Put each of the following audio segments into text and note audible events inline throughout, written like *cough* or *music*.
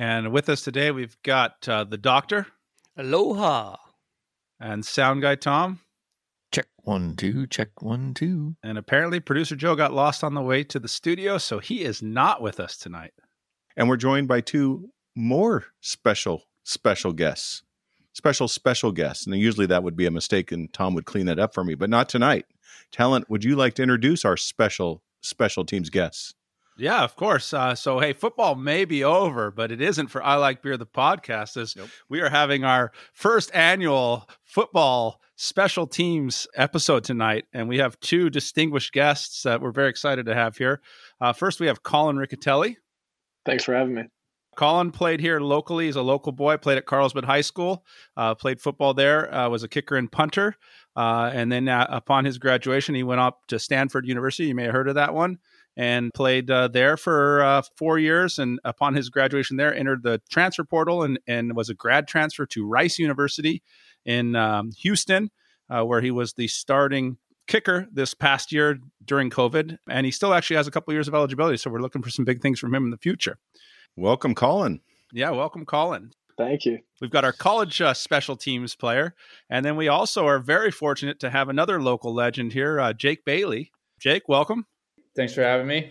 And with us today, we've got uh, the doctor Aloha. and sound guy Tom. Check one, two, check one, two. And apparently, producer Joe got lost on the way to the studio, so he is not with us tonight. And we're joined by two more special, special guests. Special, special guests. And usually that would be a mistake, and Tom would clean that up for me, but not tonight. Talent, would you like to introduce our special, special teams guests? Yeah, of course. Uh, so, hey, football may be over, but it isn't for I Like Beer, the podcast, as Nope. we are having our first annual football special teams episode tonight. And we have two distinguished guests that we're very excited to have here. Uh, first, we have Collin Riccitelli. Thanks for having me. Collin played here locally. He's a local boy. Played at Carlsbad High School. Uh, played football there. Uh, was a kicker and punter. Uh, and then uh, upon his graduation, he went up to Stanford University. You may have heard of that one. And played uh, there for uh, four years. And upon his graduation there, entered the transfer portal and, and was a grad transfer to Rice University in um, Houston, uh, where he was the starting kicker this past year during COVID. And he still actually has a couple years of eligibility. So we're looking for some big things from him in the future. Welcome, Collin. Yeah, welcome, Collin. Thank you. We've got our college uh, special teams player, and then we also are very fortunate to have another local legend here, uh, Jake Bailey. Jake, welcome. Thanks for having me.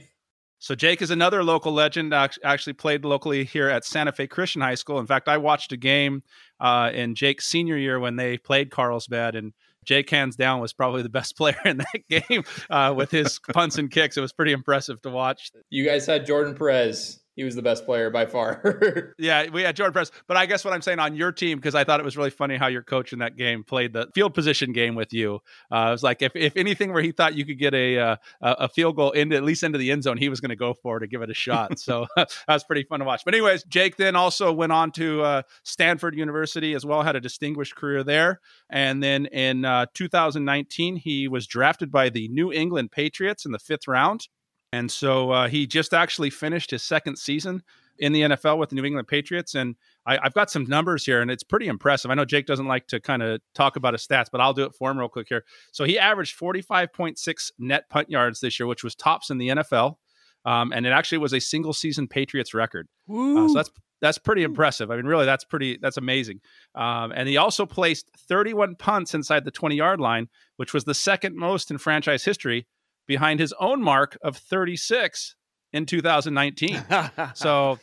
So Jake is another local legend. act- Actually played locally here at Santa Fe Christian High School. In fact, I watched a game uh, in Jake's senior year when they played Carlsbad, and Jake hands down was probably the best *laughs* player in that game uh, with his *laughs* punts and kicks. It was pretty impressive to watch. You guys had Jordan Perez. He was the best player by far. *laughs* Yeah, we had Jordan Press. But I guess what I'm saying on your team, because I thought it was really funny how your coach in that game played the field position game with you. Uh, it was like if, if anything where he thought you could get a uh, a field goal into at least into the end zone, he was going to go for it to give it a shot. So *laughs* *laughs* that was pretty fun to watch. But anyways, Jake then also went on to uh, Stanford University as well, had a distinguished career there. And then in uh, 2019, he was drafted by the New England Patriots in the fifth round. And so uh, he just actually finished his second season in the NFL with the New England Patriots. And I, I've got some numbers here, and it's pretty impressive. I know Jake doesn't like to kind of talk about his stats, but I'll do it for him real quick here. So he averaged 45.6 net punt yards this year, which was tops in the NFL. Um, and it actually was a single season Patriots record. Uh, so that's that's pretty impressive. I mean, really, that's pretty that's amazing. Um, and he also placed 31 punts inside the 20 yard line, which was the second most in franchise history, behind his own mark of 36 in 2019. *laughs* So,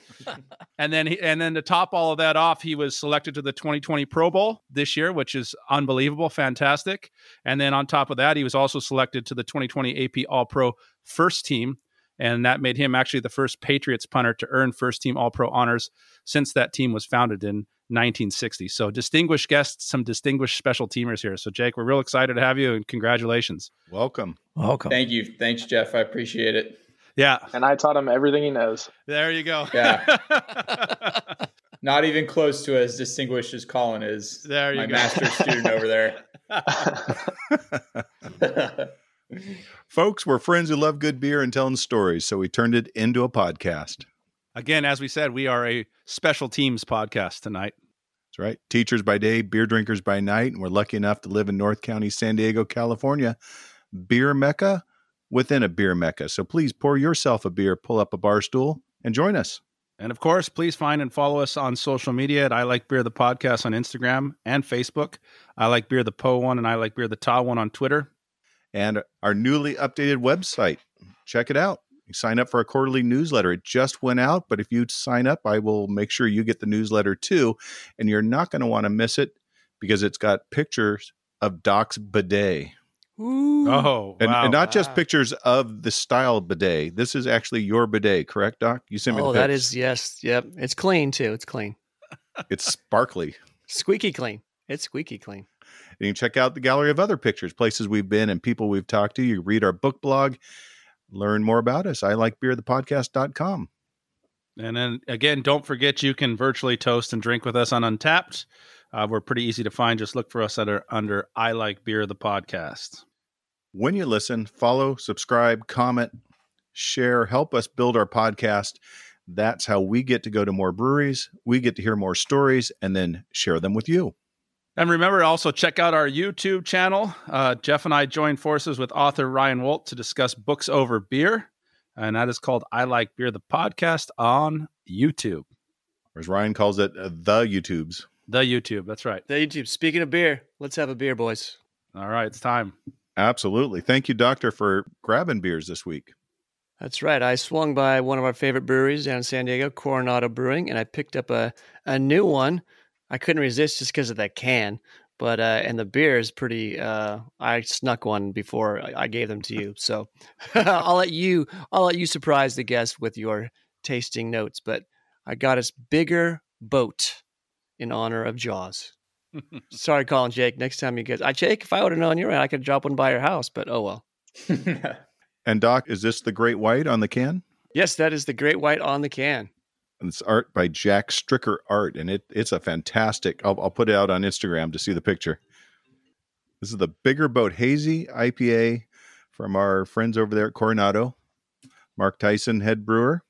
and then he, and then to top all of that off, he was selected to the 2020 Pro Bowl this year, which is unbelievable, fantastic. And then on top of that, he was also selected to the 2020 AP All Pro First Team, and that made him actually the first Patriots punter to earn First Team All Pro honors since that team was founded in 1960. So, distinguished guests, some distinguished special teamers here. So, Jake, we're real excited to have you, and congratulations. Welcome. Welcome. Thank you. Thanks, Jeff. I appreciate it. Yeah, And I taught him everything he knows. there you go. Yeah. *laughs* Not even close to as distinguished as Collin is. There you my go. My master's student over there. *laughs* *laughs* Folks, we're friends who love good beer and telling stories, so we turned it into a podcast. Again, as we said, we are a special teams podcast tonight. That's right. Teachers by day, beer drinkers by night, and we're lucky enough to live in North County, San Diego, California. Beer mecca within a beer mecca. So please pour yourself a beer, pull up a bar stool, and join us. And of course, please find and follow us on social media at I Like Beer the Podcast on Instagram and Facebook. I Like Beer the Po one and I Like Beer the Ta one on Twitter. And our newly updated website. Check it out. You sign up for a quarterly newsletter. It just went out, but if you sign up, I will make sure you get the newsletter too. And you're not going to want to miss it because it's got pictures of Doc's bidet. Oh, And, wow. and not just Wow. pictures of the style bidet. This is actually your bidet, correct, Doc? You sent me Oh, the that yes, yep. It's clean too. It's clean, It's sparkly. squeaky clean. It's squeaky clean. And you can check out the gallery of other pictures, places we've been and people we've talked to. You read our book blog, learn more about us. I like beer, the podcast.com. And then again, don't forget you can virtually toast and drink with us on Untappd. Uh, we're pretty easy to find. Just look for us under, under I Like Beer, the podcast. When you listen, follow, subscribe, comment, share, help us build our podcast. That's how we get to go to more breweries. We get to hear more stories and then share them with you. And remember to also check out our YouTube channel. Uh, Jeff and I joined forces with author Ryan Wolt to discuss books over beer. And that is called I Like Beer, the podcast on YouTube. Or as Ryan calls it, uh, the YouTubes. The YouTube. That's right. The YouTube. Speaking of beer, let's have a beer, boys. All right. It's time. Absolutely. Thank you, Doctor, for grabbing beers this week. That's right. I swung by one of our favorite breweries down in San Diego, Coronado Brewing, and I picked up a, a new one. I couldn't resist just because of that can, but uh, and the beer is pretty. Uh, I snuck one before I, I gave them to you, so *laughs* I'll let you. I'll let you surprise the guest with your tasting notes. But I got us bigger boat in honor of Jaws. *laughs* Sorry, Collin Jake. Next time you guys, I Jake, if I would have known you were, I could drop one by your house. But oh well. *laughs* And Doc, is this the Great White on the can? Yes, that is the Great White on the can. And it's art by Jack Stricker Art, and it it's a fantastic. I'll, I'll put it out on Instagram to see the picture. This is the Bigger Boat Hazy IPA from our friends over there at Coronado. Mark Tyson, head brewer.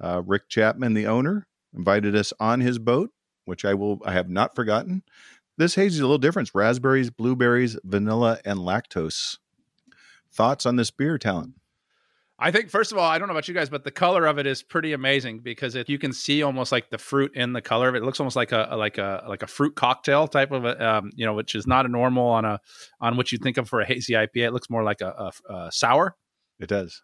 Uh, Rick Chapman, the owner, invited us on his boat, which I will I have not forgotten. This hazy is a little different. Raspberries, blueberries, vanilla, and lactose. Thoughts on this beer, talent? I think first of all, I don't know about you guys, but the color of it is pretty amazing because it, you can see almost like the fruit in the color of it. It looks almost like a like a like a fruit cocktail type of a, um, you know, which is not a normal on a on what you think of for a hazy IPA. It looks more like a, a, a sour. It does.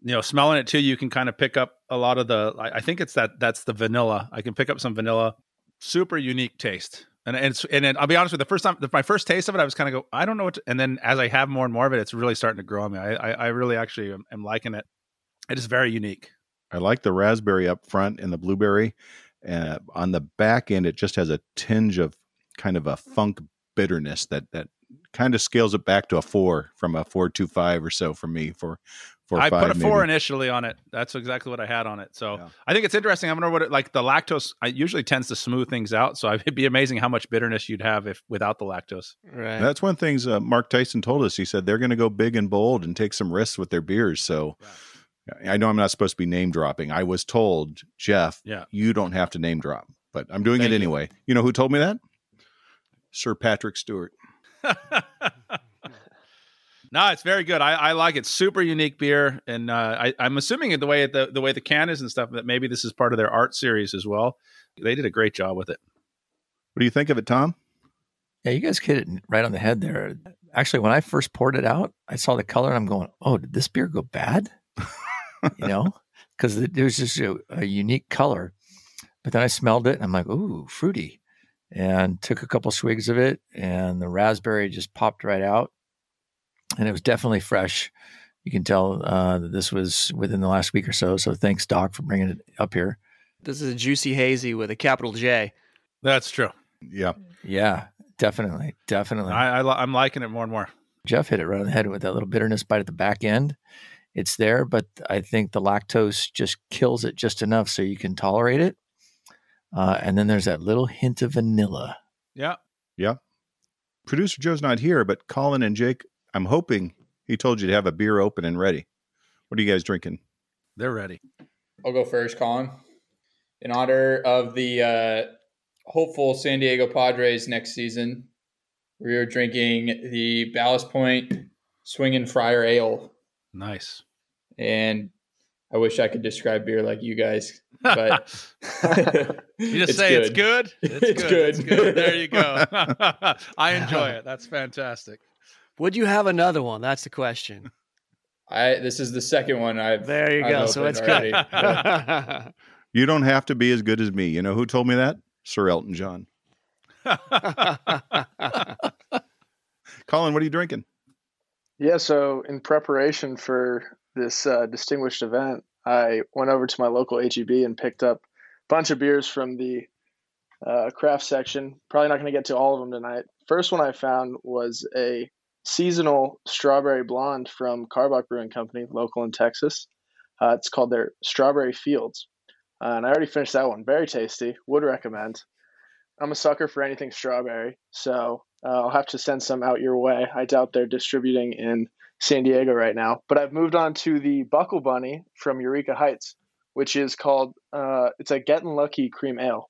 You know, smelling it too, you can kind of pick up a lot of the. I, I think it's that that's the vanilla. I can pick up some vanilla. Super unique taste. And and, and then I'll be honest with you, the first time, my first taste of it, I was kind of go, I don't know what. To, and then as I have more and more of it, it's really starting to grow on me. I I, I really actually am, am, liking it. It is very unique. I like the raspberry up front and the blueberry. Uh, on the back end, it just has a tinge of kind of a funk bitterness that that kind of scales it back to a four from a four two five or so for me for four. I five, put a four maybe. initially on it. That's exactly what I had on it. So Yeah. I think it's interesting. I wonder what it like the lactose. I usually tends to smooth things out. So *laughs* it'd be amazing how much bitterness you'd have if without the lactose. Right. That's one of the things uh, Mark Tyson told us. He said they're going to go big and bold and take some risks with their beers. So I know I'm not supposed to be name dropping. I was told, Jeff, Yeah. you don't have to name drop, but I'm doing Thank it you. anyway. You know who told me that? Sir Patrick Stewart. *laughs* no, it's very good. I, I like it. Super unique beer, and uh, I, I'm assuming the way the the way the can is and stuff that maybe this is part of their art series as well. They did a great job with it. What do you think of it, Tom? Yeah, you guys hit it right on the head there. Actually, when I first poured it out, I saw the color and I'm going, oh, did this beer go bad? *laughs* you know, because there was just a, a unique color. But then I smelled it and I'm like, ooh, fruity. And took a couple swigs of it and the raspberry just popped right out. And it was definitely fresh. You can tell uh, that this was within the last week or so. So thanks, Doc, for bringing it up here. This is a juicy hazy with a capital J. That's true. Yeah. Yeah, definitely. Definitely. I, I I'm liking it more and more. Jeff hit it right on the head with that little bitterness bite at the back end. It's there, but I think the lactose just kills it just enough so you can tolerate it. Uh, and then there's that little hint of vanilla. Yeah. Yeah. Producer Joe's not here, but Collin and Jake, I'm hoping he told you to have a beer open and ready. What are you guys drinking? They're ready. I'll go first, Collin. In honor of the uh, hopeful San Diego Padres next season, we are drinking the Ballast Point Swingin' Friar Ale. Nice. And I wish I could describe beer like you guys, but *laughs* You just say it's good. It's, *laughs* It's good. It's good. good. There you go. *laughs* I enjoy it. That's fantastic. Would you have another one? That's the question. *laughs* I this is the second one I've There you I've go. So it's already. good. *laughs* You don't have to be as good as me. You know who told me that? Sir Elton John. *laughs* Collin, what are you drinking? Yeah, so in preparation for this uh, distinguished event, I went over to my local HEB and picked up a bunch of beers from the uh, craft section. Probably not going to get to all of them tonight. First one I found was a seasonal strawberry blonde from Karbach Brewing Company, local in Texas. Uh, it's called their Strawberry Fields. uh, and I already finished that one. Very tasty. Would recommend. I'm a sucker for anything strawberry, so uh, I'll have to send some out your way. I doubt they're distributing in San Diego right now, but I've moved on to the Buckle Bunny from Eureka Heights, which is called uh, it's a Getting Lucky Cream Ale.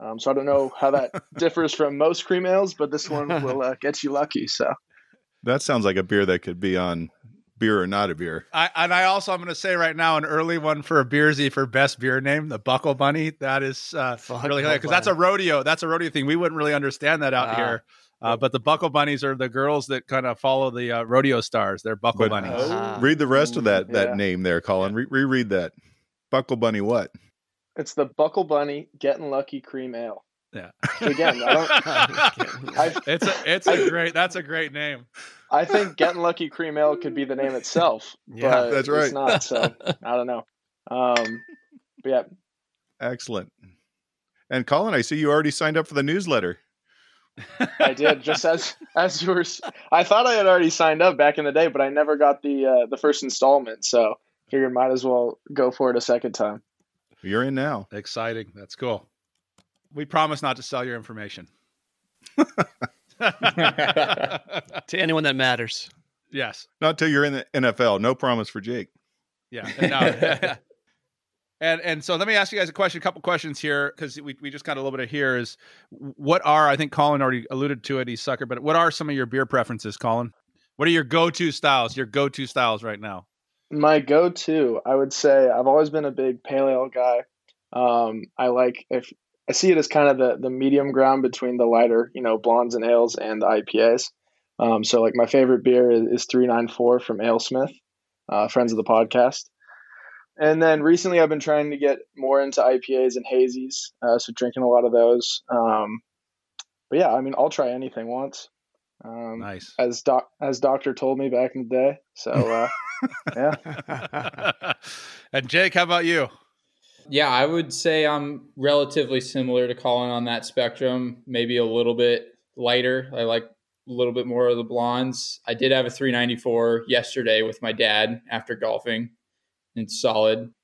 Um, so I don't know how that *laughs* differs from most cream ales, but this one will uh, *laughs* get you lucky. So That sounds like a beer that could be on beer or not a beer. I, and I also I'm going to say right now an early one for a Beersy for best beer name, the Buckle Bunny. That is uh, really because that's a rodeo. That's a rodeo thing. We wouldn't really understand that out Ah. here. Uh, but the Buckle Bunnies are the girls that kind of follow the uh, rodeo stars. They're Buckle But- Bunnies. Ah. Read the rest of that that Yeah. name there, Collin. Re- reread that. Buckle Bunny what? it's the Buckle Bunny Getting Lucky Cream Ale. Yeah. Again, I don't. *laughs* I, it's a it's a great that's a great name. I think Getting Lucky Cream Ale could be the name itself. Yeah, but that's right. It's not, so *laughs* I don't know. Um, but yeah, Excellent. And Collin, I see you already signed up for the newsletter. I did. *laughs* Just as as you were, s- I thought I had already signed up back in the day, but I never got the uh, the first installment. So figured might as well go for it a second time. You're in now. Exciting. That's cool. We promise not to sell your information. *laughs* to anyone that matters. yes. Not till you're in the NFL. No promise for Jake. Yeah. And, no. *laughs* and and so let me ask you guys a question, a couple questions here, because we, we just got a little bit of here is what are I think Collin already alluded to it, he's sucker, but what are some of your beer preferences, Collin? What are your go-to styles? Your go-to styles right now? My go-to, I would say, I've always been a big pale ale guy. Um, I like if I see it as kind of the the medium ground between the lighter, you know, blondes and ales and the IPAs. Um, so like my favorite beer is, is 394 from Alesmith, uh, friends of the podcast. And then recently I've been trying to get more into IPAs and hazies, uh, so drinking a lot of those. Um, but yeah, I mean, I'll try anything once. Um, Nice. as doc as doctor told me back in the day. So uh, *laughs* yeah. and Jake, how about you? Yeah, I would say I'm relatively similar to Collin on that spectrum. Maybe a little bit lighter. I like a little bit more of the blondes. I did have a 394 yesterday with my dad after golfing. It's solid,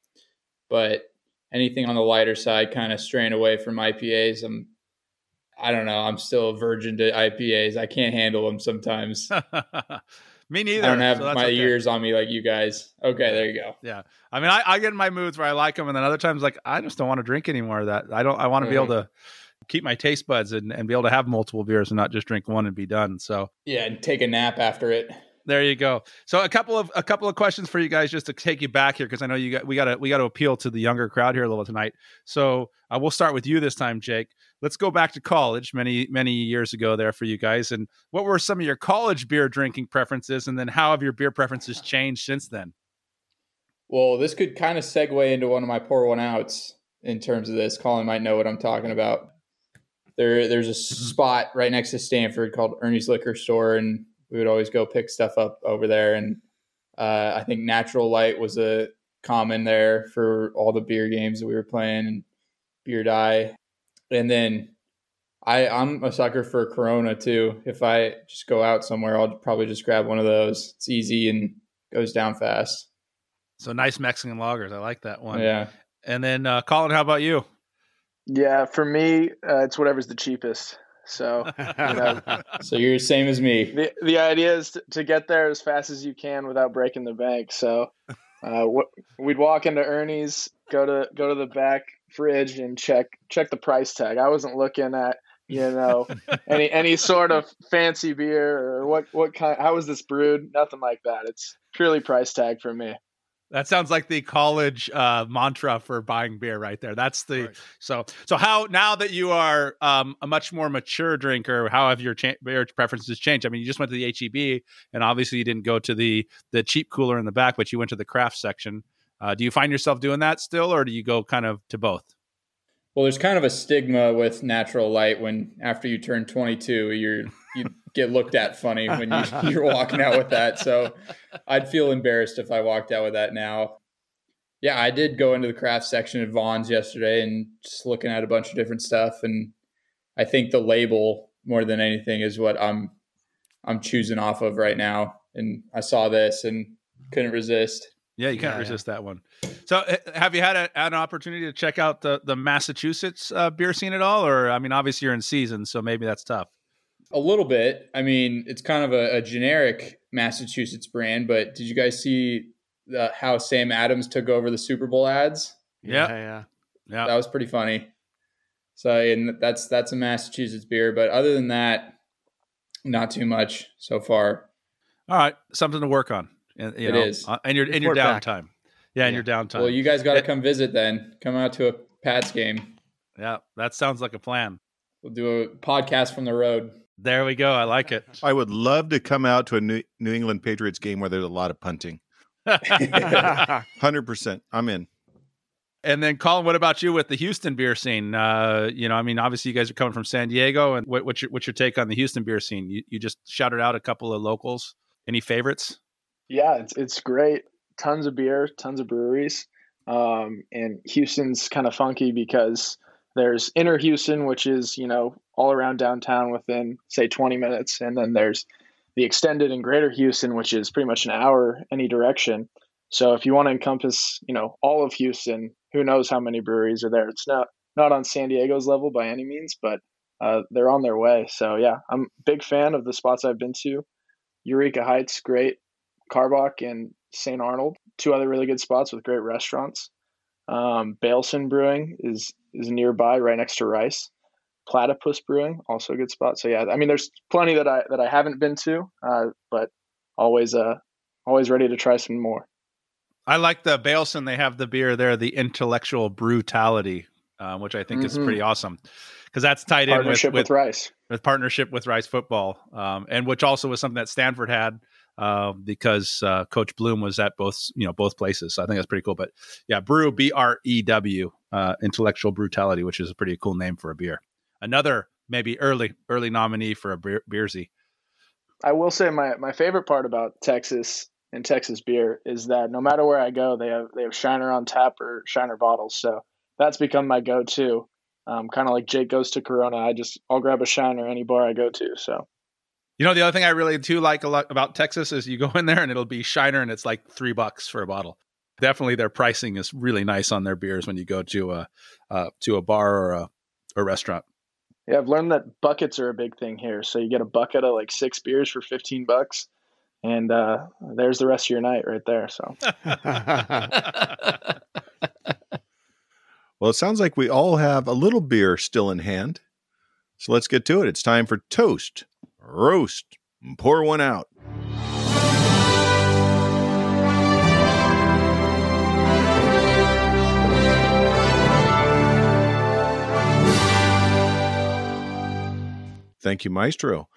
but anything on the lighter side, kind of straying away from IPAs. I'm, I don't know. I'm still a virgin to IPAs. I can't handle them sometimes. *laughs* Me neither. I don't have so my okay. ears on me like you guys. Okay, there you go. Yeah, I mean, I, I get in my moods where I like them, and then other times like I just don't want to drink anymore. Of that I don't. I want to be able to keep my taste buds and, and be able to have multiple beers and not just drink one and be done. So Yeah, and take a nap after it. there you go. So a couple of a couple of questions for you guys just to take you back here because I know you got we got to we got to appeal to the younger crowd here a little tonight. So uh, we'll start with you this time, Jake. Let's go back to college many many years ago there for you guys. And what were some of your college beer drinking preferences, and then how have your beer preferences changed since then? Well, this could kind of segue into one of my pour one outs in terms of this. Collin might know what I'm talking about. There, there's a spot right next to Stanford called Ernie's Liquor Store, and we would always go pick stuff up over there. And uh, I think Natural Light was a common there for all the beer games that we were playing, and Beer Die. And then I, I'm a sucker for Corona too. If I just go out somewhere, I'll probably just grab one of those. It's easy and goes down fast. So nice Mexican lagers. I like that one. Yeah. And then uh, Collin, how about you? Yeah, for me, uh, it's whatever's the cheapest. So know, *laughs* So you're the same as me. the the idea is to, to get there as fast as you can without breaking the bank. So uh, what, we'd walk into Ernie's, go to go to the back fridge and check check the price tag. I wasn't looking at you know *laughs* any any sort of fancy beer or what what kind how was this brewed? Nothing like that. It's purely price tag for me. That sounds like the college uh, mantra for buying beer, right there. That's the Right. so so. How now that you are um, a much more mature drinker, how have your cha- beer preferences changed? I mean, you just went to the HEB, and obviously you didn't go to the the cheap cooler in the back, but you went to the craft section. Uh, do you find yourself doing that still, or do you go kind of to both? Well, there's kind of a stigma with natural light when after you turn 22, you're you get looked at funny when you, *laughs* you're walking out with that. So I'd feel embarrassed if I walked out with that now. Yeah, I did go into the craft section at Vaughn's yesterday and just looking at a bunch of different stuff, and I think the label more than anything is what I'm I'm choosing off of right now. And I saw this and couldn't resist. Yeah, you can't Yeah, yeah. resist that one. So, uh, have you had a, an opportunity to check out the the Massachusetts uh, beer scene at all? Or, I mean, obviously you're in season, so maybe that's tough. A little bit. I mean, it's kind of a, a generic Massachusetts brand, but did you guys see the, how Sam Adams took over the Super Bowl ads? Yeah. yeah. Yeah, That was pretty funny. So, and that's that's a Massachusetts beer, but other than that, not too much so far. all right, something to work on. And, you It know, is. uh, and your in your Report back. downtime. Yeah, in Yeah. your downtime. Well, you guys got to come visit then. Come out to a Pats game. yeah, that sounds like a plan. We'll do a podcast from the road. There we go. I like it. I would love to come out to a New, New England Patriots game where there's a lot of punting. *laughs* Hundred percent, I'm in. And then, Collin, what about you with the Houston beer scene? Uh, you know, I mean, obviously, you guys are coming from San Diego, and what, what's your what's your take on the Houston beer scene? You, you just shouted out a couple of locals. Any favorites? Yeah, it's it's great. Tons of beer, tons of breweries. Um, and Houston's kind of funky because there's inner Houston, which is, you know, all around downtown within, say, 20 minutes. And then there's the extended and greater Houston, which is pretty much an hour any direction. So if you want to encompass, you know, all of Houston, who knows how many breweries are there? It's not not on San Diego's level by any means, but uh, they're on their way. So yeah, I'm a big fan of the spots I've been to. Eureka Heights, great. Karbach and St. Arnold, two other really good spots with great restaurants. Um, Baileson Brewing is is nearby, right next to Rice. Platypus Brewing, also a good spot. So yeah, I mean, there's plenty that I that I haven't been to, uh, but always uh always ready to try some more. I like the Baileson. They have the beer there, the intellectual brutality, uh, which I think is Mhm. pretty awesome because that's tied in with, with, with, Rice. with partnership with Rice Football, um, and which also was something that Stanford had uh, because uh, Coach Bloom was at both you know both places. So I think that's pretty cool. But yeah, Brew B R E W, uh, intellectual brutality, which is a pretty cool name for a beer. Another maybe early early nominee for a beer, beersy. I will say my, my favorite part about Texas and Texas beer is that no matter where I go, they have they have Shiner on tap or Shiner bottles. So that's become my go to. Um, kind of like Jake goes to Corona, I just I'll grab a Shiner any bar I go to. So You know, the other thing I really do like a lot about Texas is you go in there and it'll be Shiner and it's like three bucks for a bottle. Definitely, their pricing is really nice on their beers when you go to a uh, to a bar or a, a restaurant. yeah, I've learned that buckets are a big thing here. So you get a bucket of like six beers for fifteen bucks, and uh, there's the rest of your night right there. So *laughs* *laughs* Well, it sounds like we all have a little beer still in hand. So let's get to it. It's time for toast, roast, and pour one out. Thank you, Maestro.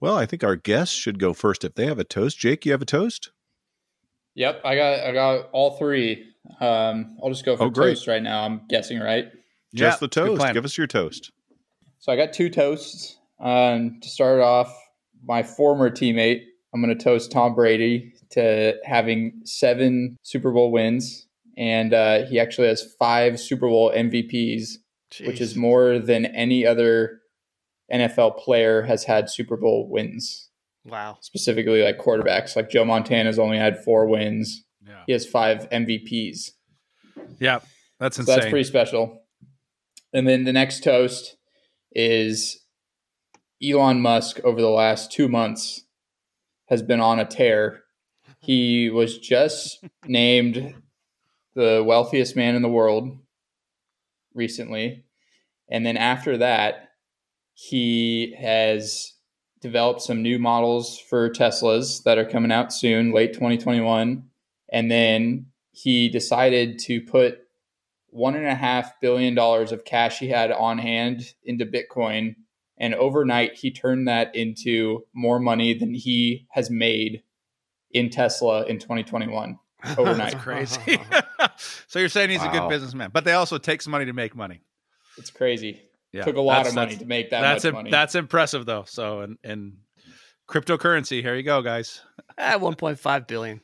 Well, I think our guests should go first if they have a toast. Jake, you have a toast? Yep, I got I got all three. Um, I'll just go for Oh, great. toast right now. I'm guessing right. Just Yeah, the toast. Give us your toast. So I got two toasts. Um, to start off, my former teammate, I'm going to toast Tom Brady to having seven Super Bowl wins, and uh, he actually has five Super Bowl MVPs, which is more than any other NFL player has had Super Bowl wins. wow. Specifically, like quarterbacks, like Joe Montana's only had four wins. Yeah, He has five MVPs. yeah, that's So that's pretty special. And then the next toast is Elon Musk over the last two months has been on a tear. He was just *laughs* named the wealthiest man in the world recently. And then after that, he has developed some new models for Teslas that are coming out soon, late 2021. And then he decided to put one and a half billion dollars of cash he had on hand into Bitcoin. And overnight, he turned that into more money than he has made in Tesla in 2021. *laughs* Overnight. That's crazy. *laughs* so you're saying he's a good businessman, but they also takes money to make money. It's crazy. Yeah, Took a lot of money to make that that's much im- money. that's impressive though. So and and cryptocurrency, here you go, guys. Ah, 1.5 billion.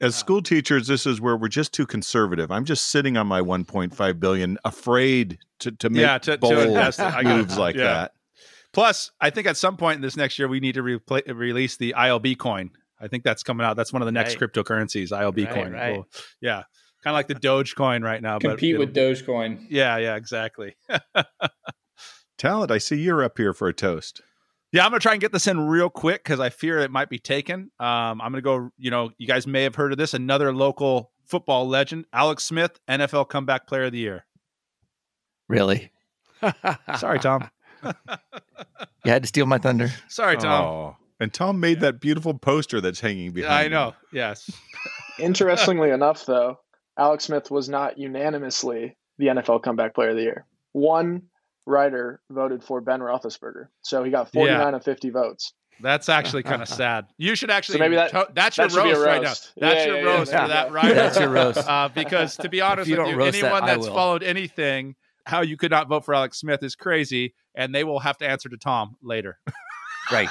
As school teachers, this is where we're just too conservative. I'm just sitting on my 1.5 billion, afraid to, to make Yeah, to- to bold invest. I get it. moves like Yeah. that. Plus, I think at some point in this next year we need to repla- release the ILB coin. I think that's coming out. That's one of the next Right. cryptocurrencies, ILB Right, coin. right. Cool. Yeah, kind of like the Dogecoin right now. Compete but with Dogecoin. Yeah, yeah, exactly. *laughs* Talent, I see you're up here for a toast. Yeah, I'm gonna try and get this in real quick because I fear it might be taken. Um, I'm gonna go. You know, you guys may have heard of this. Another local football legend, Alex Smith, NFL Comeback Player of the Year. Really? *laughs* Sorry, Tom. *laughs* You had to steal my thunder. Sorry, Tom. Oh, and Tom made that beautiful poster that's hanging behind. I him. know. Yes. *laughs* Interestingly enough, though, Alex Smith was not unanimously the NFL Comeback Player of the Year. One writer voted for Ben Roethlisberger, so he got 49 of 50 votes. That's actually kind of *laughs* sad. You should actually. maybe that- to- that's your that should be roast, right now. That's Yeah, your yeah, yeah, roast there for you that writer. That's your roast. Uh, because to be honest you with you, roast that, anyone that's followed anything, how you could not vote for Alex Smith is crazy, and they will have to answer to Tom later. Right.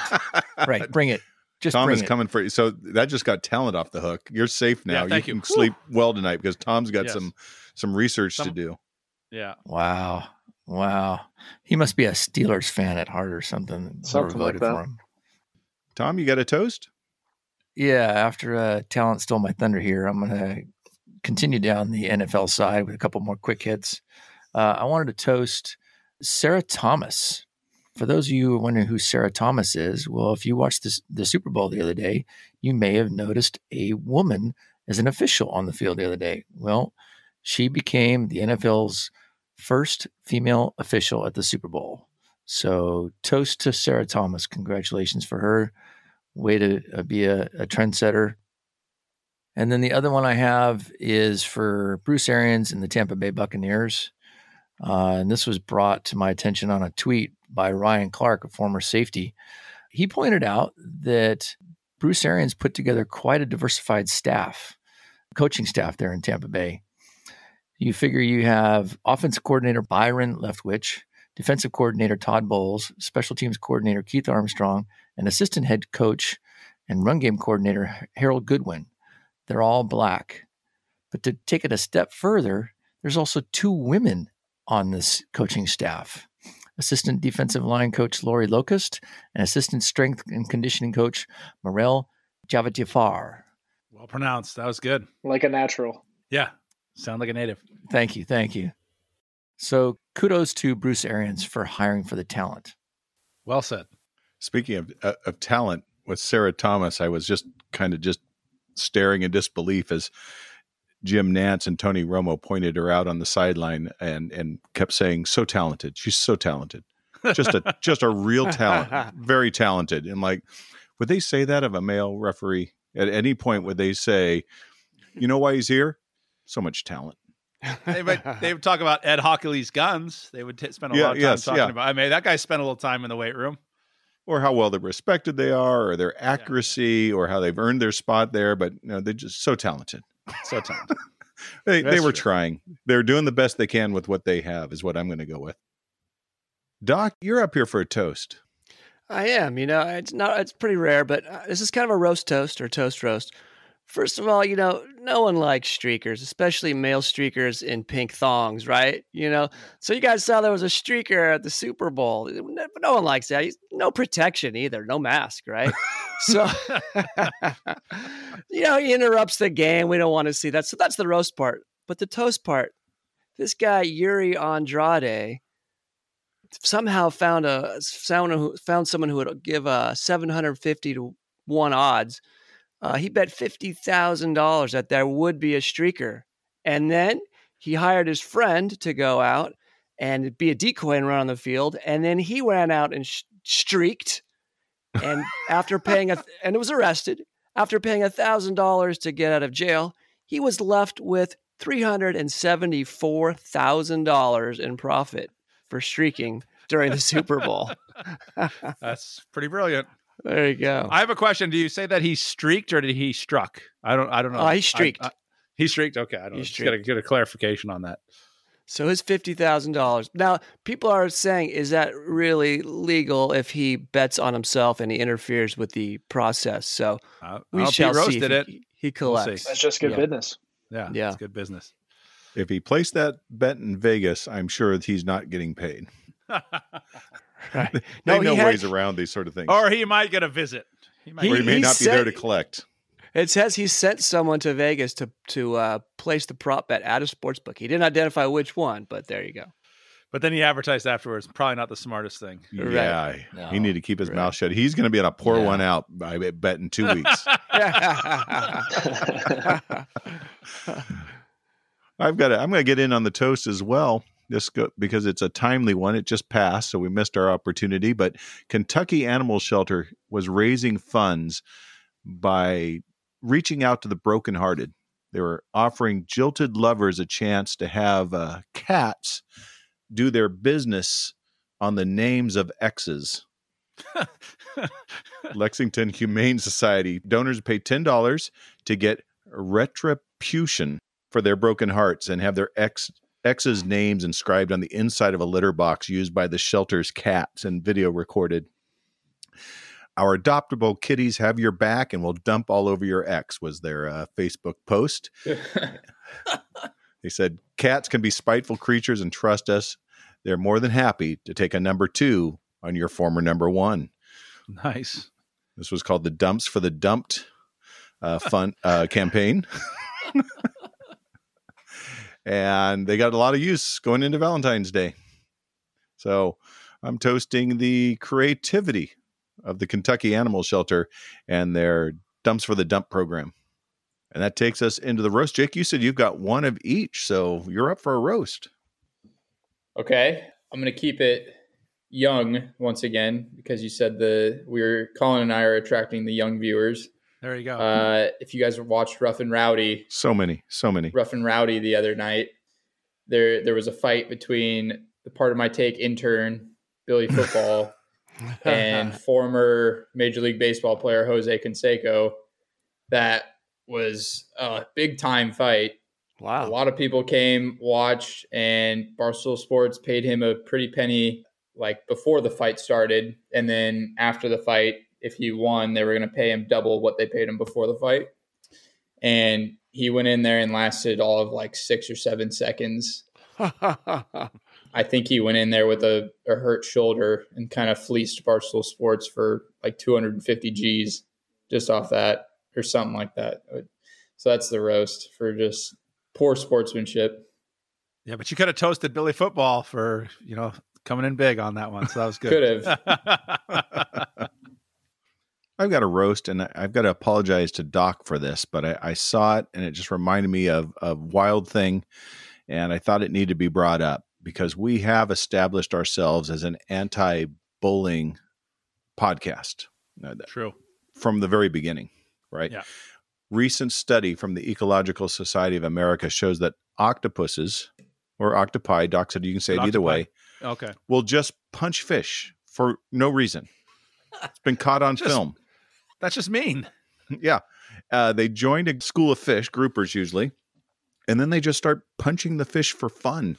Right. *laughs* Bring it. Just Tom bring is it. coming for you. So that just got talent off the hook. You're safe now. Yeah, thank you you. can sleep well tonight because Tom's got Yes. some some research to do. Yeah. Wow. Wow. He must be a Steelers fan at heart or something. Something like that. for him. Tom, you got a toast? Yeah, after uh, talent stole my thunder here, I'm going to continue down the NFL side with a couple more quick hits. Uh, I wanted to toast Sarah Thomas. For those of you wondering who Sarah Thomas is, well, if you watched this, the Super Bowl the other day, you may have noticed a woman as an official on the field the other day. Well, she became the NFL's first female official at the Super Bowl. So, toast to Sarah Thomas. Congratulations for her way to uh, be a, a trendsetter. And then the other one I have is for Bruce Arians and the Tampa Bay Buccaneers. Uh, and this was brought to my attention on a tweet by Ryan Clark, a former safety. He pointed out that Bruce Arians put together quite a diversified staff, coaching staff there in Tampa Bay. You figure you have offensive coordinator Byron Leftwich, defensive coordinator Todd Bowles, special teams coordinator Keith Armstrong, and assistant head coach and run game coordinator Harold Goodwin. They're all black. But to take it a step further, there's also two women on this coaching staff assistant defensive line coach Lori Locust and assistant strength and conditioning coach Maral Javadifar. Well pronounced. That was good. Like a natural. Yeah. Sound like a native. Thank you. Thank you. So kudos to Bruce Arians for hiring for the talent. Well said. Speaking of uh, of talent with Sarah Thomas, I was just kind of just staring in disbelief as Jim Nantz and Tony Romo pointed her out on the sideline and and kept saying, "So talented. She's so talented. Just a *laughs* just a real talent. *laughs* Very talented." And like, would they say that of a male referee at any point? Would they say, "You know why he's here? So much talent." They would, they would talk about Ed Hochuli's guns. They would t- spend a Yeah, lot of time yes, talking yeah. about. I mean, that guy spent a little time in the weight room. or how well they're respected they are, or their accuracy, or how they've earned their spot there. But you know, they're just so talented. So talented. *laughs* They, they were true. trying. They're doing the best they can with what they have. Is what I'm going to go with. Doc, you're up here for a toast. I am. You know, it's not. It's pretty rare, but uh, this is kind of a roast toast or toast roast. First of all, you know, no one likes streakers, especially male streakers in pink thongs, right? You know, so you guys saw there was a streaker at the Super Bowl. No one likes that. No protection either, no mask, right? so, *laughs* you know, he interrupts the game. We don't want to see that. So that's the roast part. But the toast part, this guy Yuri Andrade somehow found a found someone who would give uh, a 750 to one odds. Uh, he bet fifty thousand dollars that there would be a streaker, and then he hired his friend to go out and be a decoy and run on the field, and then he ran out and sh- streaked, and after paying a and was arrested after paying a thousand dollars to get out of jail, he was left with three hundred and seventy four thousand dollars in profit for streaking during the Super Bowl. *laughs* That's pretty brilliant. There you go. I have a question. Do you say that he streaked or did he struck? I don't. I don't know. Oh, he streaked. I- he streaked. Okay, I don't. He know. Just gotta get a clarification on that. So his fifty thousand dollars. Now people are saying, is that really legal if he bets on himself and he interferes with the process? So Uh, we I hope shall roasted see. if it. He, he We'll collects. That's just good Yeah. business. Yeah, Yeah. it's good business. If he placed that bet in Vegas, I'm sure that he's not getting paid. *laughs* *laughs* Right. They No, know he had- ways around these sort of things. or he might get a visit. He might or he He- may he not be there to collect. It says he sent someone to Vegas to to uh, place the prop bet at a sports book. He didn't identify which one, but there you go. But then he advertised afterwards. Probably not the smartest thing. Right. Yeah, No. he need to keep his Right. mouth shut. He's going to be on a poor Yeah. one out. I bet in two weeks. *laughs* *laughs* I've got. To, I'm going to get in on the toast as well. This go, because it's a timely one. It just passed, so we missed our opportunity. But Kentucky Animal Shelter was raising funds by reaching out to the brokenhearted. They were offering jilted lovers a chance to have uh, cats do their business on the names of exes. *laughs* Lexington Humane Society donors pay ten dollars to get retribution for their broken hearts and have their ex ex's names inscribed on the inside of a litter box used by the shelter's cats and video recorded. Our adoptable kitties have your back and will dump all over your ex was their uh, Facebook post. *laughs* They said cats can be spiteful creatures and trust us. They're more than happy to take a number two on your former number one. Nice. This was called the Dumps for the Dumped uh, fun uh, campaign. *laughs* and they got a lot of use going into Valentine's Day. So I'm toasting the creativity of the Kentucky Animal Shelter and their Dumps for the Dump program. And that takes us into the roast. Jake, you said you've got one of each, so you're up for a roast. Okay, I'm gonna keep it young once again because you said the we are Collin and I are attracting the young viewers. There you go. Uh, if you guys watched Rough and Rowdy, So many, so many. Rough and Rowdy the other night, there there was a fight between the Pardon My Take intern Billy *laughs* Football and *laughs* former Major League Baseball player Jose Canseco. That was a big time fight. Wow. A lot of people came, watched, and Barstool Sports paid him a pretty penny like before the fight started. And then after the fight, if he won, they were going to pay him double what they paid him before the fight. And he went in there and lasted all of like six or seven seconds. *laughs* I think he went in there with a, a hurt shoulder and kind of fleeced Barstool Sports for like 250 G's just off that or something like that. So that's the roast for just poor sportsmanship. yeah, but you could have toasted Billy Football for you know coming in big on that one. So that was good. Could have. *laughs* I've got a roast, and I've got to apologize to Doc for this, but I, I saw it, and it just reminded me of a wild thing, and I thought it needed to be brought up because we have established ourselves as an anti-bullying podcast uh, True. from the very beginning, right? Yeah. Recent study from the Ecological Society of America shows that octopuses or octopi, Doc said you can say it either way, Okay. will just punch fish for no reason. It's been caught on *laughs* Just- film. That's just mean. *laughs* yeah. Uh, they joined a school of fish, groupers usually, and then they just start punching the fish for fun.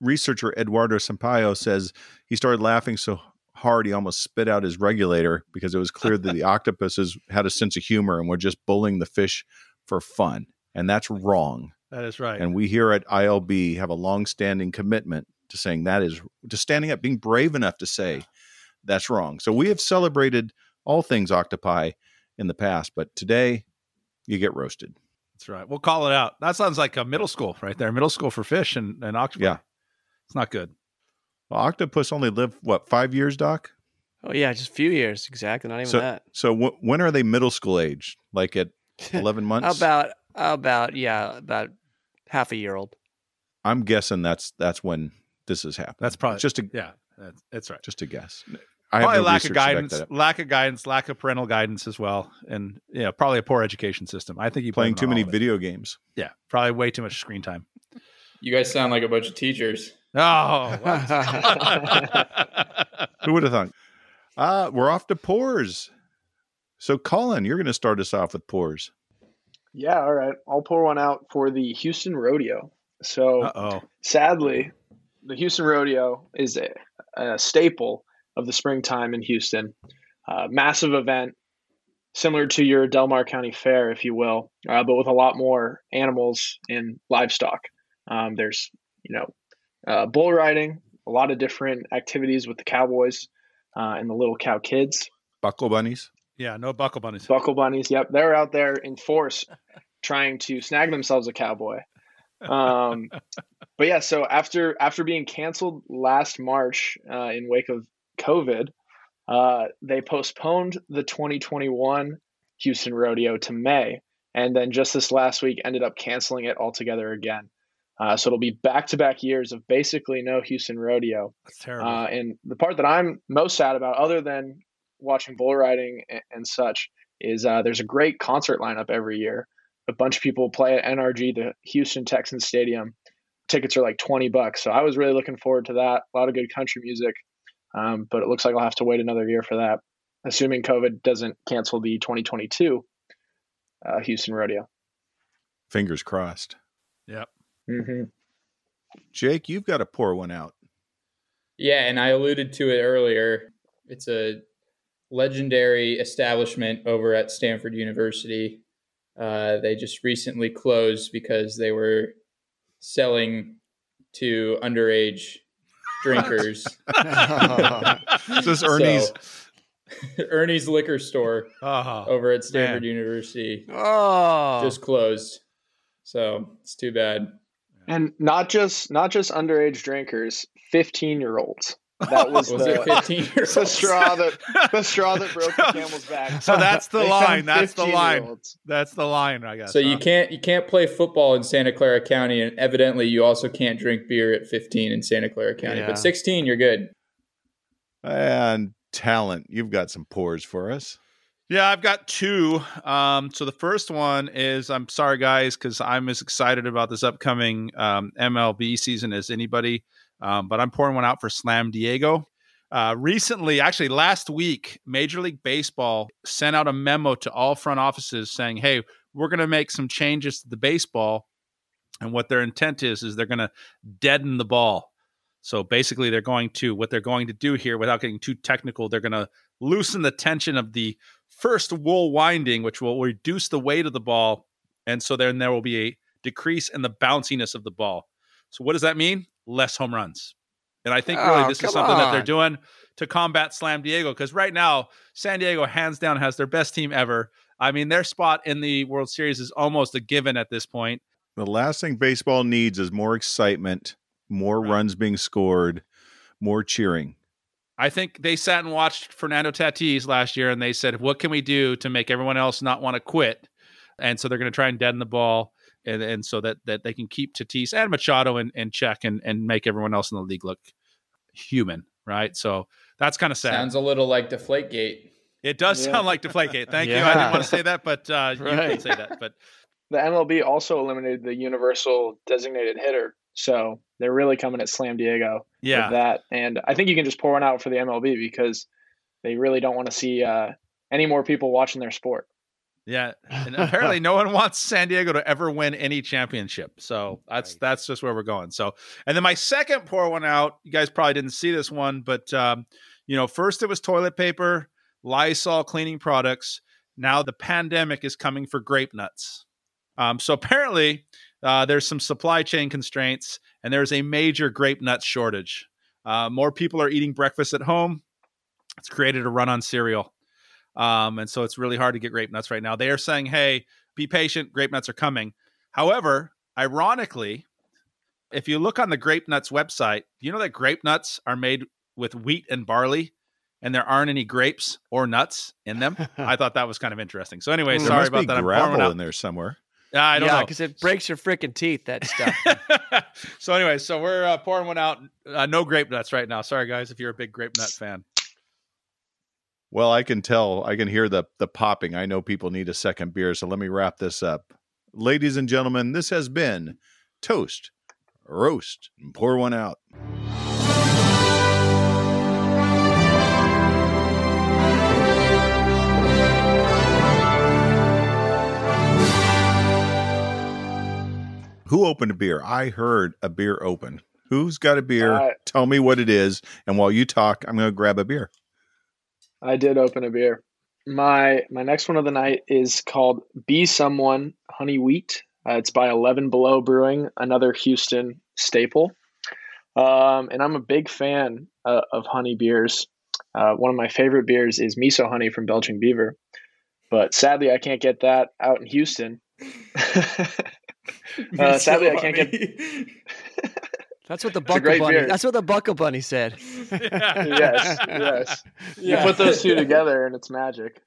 Researcher Eduardo Sampaio says he started laughing so hard he almost spit out his regulator because it was clear that the *laughs* octopuses had a sense of humor and were just bullying the fish for fun. And that's wrong. That is right. And we here at ILB have a long-standing commitment to saying that is to standing up, being brave enough to say that's wrong. So we have celebrated all things octopi in the past, but today you get roasted. That's right. We'll call it out. That sounds like a middle school right there. Middle school for fish and, and octopus. Yeah. It's not good. Well, octopus only live what five years, Doc? oh yeah, just a few years exactly. Not even So, that. so w- when are they middle school age? Like at *laughs* eleven months? about about yeah about half a year old. I'm guessing that's that's when this has happened. That's probably It's just a yeah. That's, that's right. just a guess. I Probably have no lack of research to back guidance, lack of guidance, lack of parental guidance as well, and yeah, probably a poor education system. I think you Playing too many video games. Yeah, probably way too much screen time. You guys sound like a bunch of teachers. Oh, *laughs* Who would have thought? Uh, we're off to pores. So, Collin, you're going to start us off with pores. Yeah, all right. I'll pour one out for the Houston Rodeo. So, uh oh. sadly, the Houston Rodeo is a, a staple of the springtime in Houston. Uh, massive event, similar to your Del Mar County Fair, if you will, uh, but with a lot more animals and livestock. Um, there's, you know, uh, bull riding, a lot of different activities with the cowboys uh, and the little cow kids. Buckle bunnies. Yeah, no buckle bunnies. Buckle bunnies. Yep, they're out there in force, *laughs* trying to snag themselves a cowboy. Um, *laughs* but yeah, so after after being canceled last March uh, in wake of COVID, uh, they postponed the 2021 Houston Rodeo to May, and then just this last week ended up canceling it altogether again. Uh, so it'll be back to back years of basically no Houston Rodeo. That's terrible. Uh, and the part that I'm most sad about, other than watching bull riding and, and such, is uh, there's a great concert lineup every year. A bunch of people play at NRG, the Houston Texans Stadium. Tickets are like 20 bucks. So I was really looking forward to that. A lot of good country music. Um, but it looks like I'll have to wait another year for that, assuming COVID doesn't cancel the 2022 uh, Houston Rodeo. Fingers crossed. yep. Mm-hmm. Jake, you've got to pour one out. Yeah, and I alluded to it earlier. It's a legendary establishment over at Stanford University. Uh, they just recently closed because they were selling to underage drinkers. *laughs* This is Ernie's. So, *laughs* Ernie's liquor store Uh-huh. over at Stanford Man. University oh, just closed. So it's too bad. And not just not just underage drinkers, 15 year olds. That was, Was the, it 15 years the straw that *laughs* the straw that broke the camel's back. So that's the line. That's the line. That's the line, I guess. So you can't you can't play football in Santa Clara County, and evidently you also can't drink beer at 15 in Santa Clara County. Yeah. But 16, you're good. And talent, you've got some pores for us. Yeah, I've got two. Um, so the first one is I'm sorry, guys, because I'm as excited about this upcoming um, MLB season as anybody. Um, but I'm pouring one out for Slam Diego. Uh, recently, actually last week, Major League Baseball sent out a memo to all front offices saying, "Hey, we're going to make some changes to the baseball, and what their intent is is they're going to deaden the ball. So basically, they're going to what they're going to do here, without getting too technical, they're going to loosen the tension of the first wool winding, which will reduce the weight of the ball, and so then there will be a decrease in the bounciness of the ball. So what does that mean? Less home runs. And I think really Oh, this is come something that they're doing to combat Slam Diego because right now San Diego hands down has their best team ever. I mean, their spot in the World Series is almost a given at this point. The last thing baseball needs is more excitement, more Right. runs being scored, more cheering. I think they sat and watched Fernando Tatis last year and they said, what can we do to make everyone else not want to quit? And so they're going to try and deaden the ball and, and so that, that they can keep Tatis and Machado in, in check and, and make everyone else in the league look human. Right. So that's kind of sad. Sounds a little like Deflategate. it does Yeah. sound like Deflategate. Thank you. I didn't want to say that, but uh, you can say that. But The MLB also eliminated the universal designated hitter. So they're really coming at Slam Diego yeah. with that. And I think you can just pour one out for the MLB because they really don't want to see uh, any more people watching their sport. Yeah, and apparently *laughs* no one wants San Diego to ever win any championship. So that's that's just where we're going. So, and then my second pour one out. You guys probably didn't see this one, but um, you know, first it was toilet paper, Lysol cleaning products. Now the pandemic is coming for grape nuts. Um, so apparently uh, there's some supply chain constraints, and there's a major grape nut shortage. Uh, more people are eating breakfast at home. It's created a run on cereal. Um, and so it's really hard to get grape nuts right now. They are saying, hey, be patient, grape nuts are coming. However, ironically, if you look on the grape nuts website, you know that grape nuts are made with wheat and barley and there aren't any grapes or nuts in them. I *laughs* thought that was kind of interesting. So anyway, there sorry about be that. I'm pouring one gravel in there somewhere. Yeah, I don't yeah, know. because it breaks your freaking teeth. That stuff. *laughs* so anyway, so we're uh, pouring one out. Uh, no grape nuts right now. Sorry guys, if you're a big grape nut fan. Well, I can tell. I can hear the the popping. I know people need a second beer, so let me wrap this up. Ladies and gentlemen, this has been Toast, Roast, and Pour One Out. Who opened a beer? I heard a beer open. Who's got a beer? Uh, Tell me what it is. And while you talk, I'm going to grab a beer. I did open a beer. My my next one of the night is called Be Someone Honey Wheat. Uh, it's by Eleven Below Brewing, another Houston staple. Um, and I'm a big fan uh, of honey beers. Uh, one of my favorite beers is Miso Honey from Belching Beaver. but sadly, I can't get that out in Houston. *laughs* *laughs* uh, sadly, I can't get. That's what the *laughs* a Buckle Bunny. beer. That's what the Buckle Bunny said. *laughs* *laughs* yes, yes. Yeah. You put those two together, and it's magic.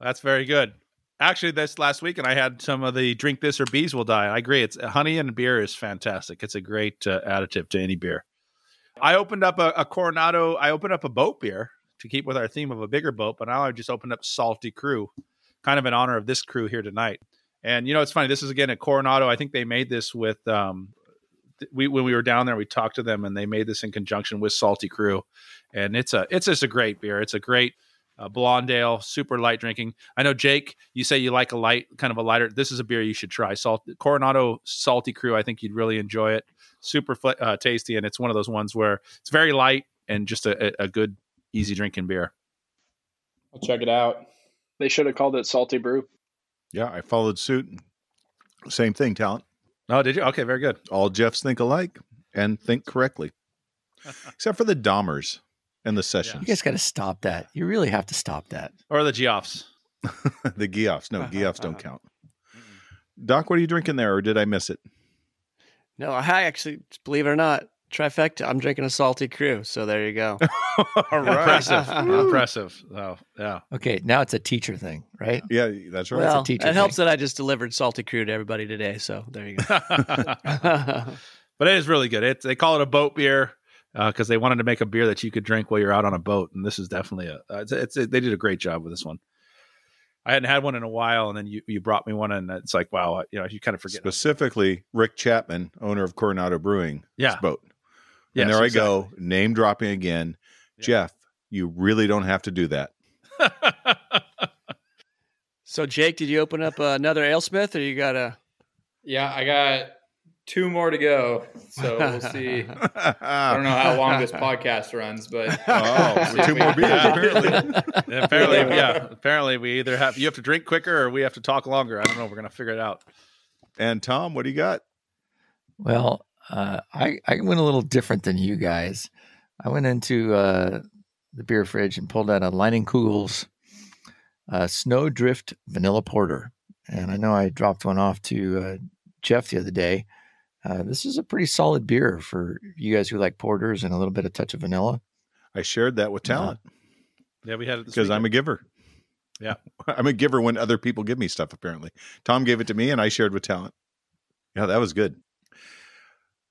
That's very good. Actually, this last week, and I had some of the drink this or bees will die. I agree. It's honey and beer is fantastic. It's a great uh, additive to any beer. I opened up a, a Coronado. I opened up a boat beer to keep with our theme of a bigger boat, but now I just opened up Salty Crew, kind of in honor of this crew here tonight. And you know, it's funny. This is again a Coronado. I think they made this with um, th- we when we were down there. We talked to them, and they made this in conjunction with Salty Crew, and it's a it's just a great beer. It's a great uh, blonde ale, super light drinking. I know Jake, you say you like a light, kind of a lighter. This is a beer you should try. Salt Coronado Salty Crew. I think you'd really enjoy it. Super fl- uh, tasty, and it's one of those ones where it's very light and just a, a- a good, easy drinking beer. I'll check it out. They should have called it Salty Brew. Yeah, I followed suit. Same thing, talent. Oh, did you? Okay, very good. All Jeffs think alike and think correctly, *laughs* except for the Dahmers and the Sessions. You guys got to stop that. You really have to stop that. Or the Geoffs. *laughs* the Geoffs. No, Geoffs don't *laughs* count. Doc, what are you drinking there, or did I miss it? No, I actually, believe it or not, trifecta. I'm drinking a salty crew. So there you go. *laughs* Impressive, *laughs* impressive. Oh, yeah. Okay, now it's a teacher thing, right? Yeah, that's right. well, teacher it helps that I just delivered salty crew to everybody today. So there you go. *laughs* but it is really good. It, they call it a boat beer because they wanted to make a beer that you could drink while you're out on a boat, and this is definitely a. Uh, it's, it's they did a great job with this one. I hadn't had one in a while, and then you, you brought me one, and it's like wow, you know, you kind of forget. Specifically, Rick Chapman, owner of Coronado Brewing, Yeah. boat. Yes, and there exactly. I go, name dropping again. Yeah. Jeff, you really don't have to do that. *laughs* so Jake, did you open up uh, another AleSmith, or you got a? Yeah, I got two more to go. So we'll *laughs* see. I don't know how long this *laughs* podcast runs, but Oh, see if two more beers, apparently. Apparently, yeah. Apparently, we either have you have to drink quicker or we have to talk longer. I don't know. We're gonna figure it out. and Tom, what do you got? Well, uh, I I went a little different than you guys. I went into uh, the beer fridge and pulled out a Leinenkugel's uh, Snowdrift Vanilla Porter, and I know I dropped one off to uh, Jeff the other day. Uh, this is a pretty solid beer for you guys who like porters and a little bit of touch of vanilla. I shared that with talent Yeah, we had it because I'm a giver. Yeah. *laughs* I'm a giver when other people give me stuff, apparently. Tom gave it to me and I shared with talent. Yeah, that was good.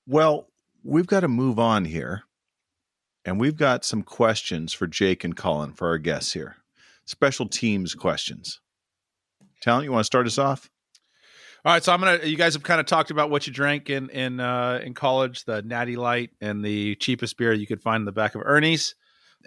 Well, we've got to move on here. And we've got some questions for Jake and Collin for our guests here. Special teams questions. Talent, you want to start us off? All right, so I'm gonna. You guys have kind of talked about what you drank in in uh, in college, the Natty Light and the cheapest beer you could find in the back of Ernie's.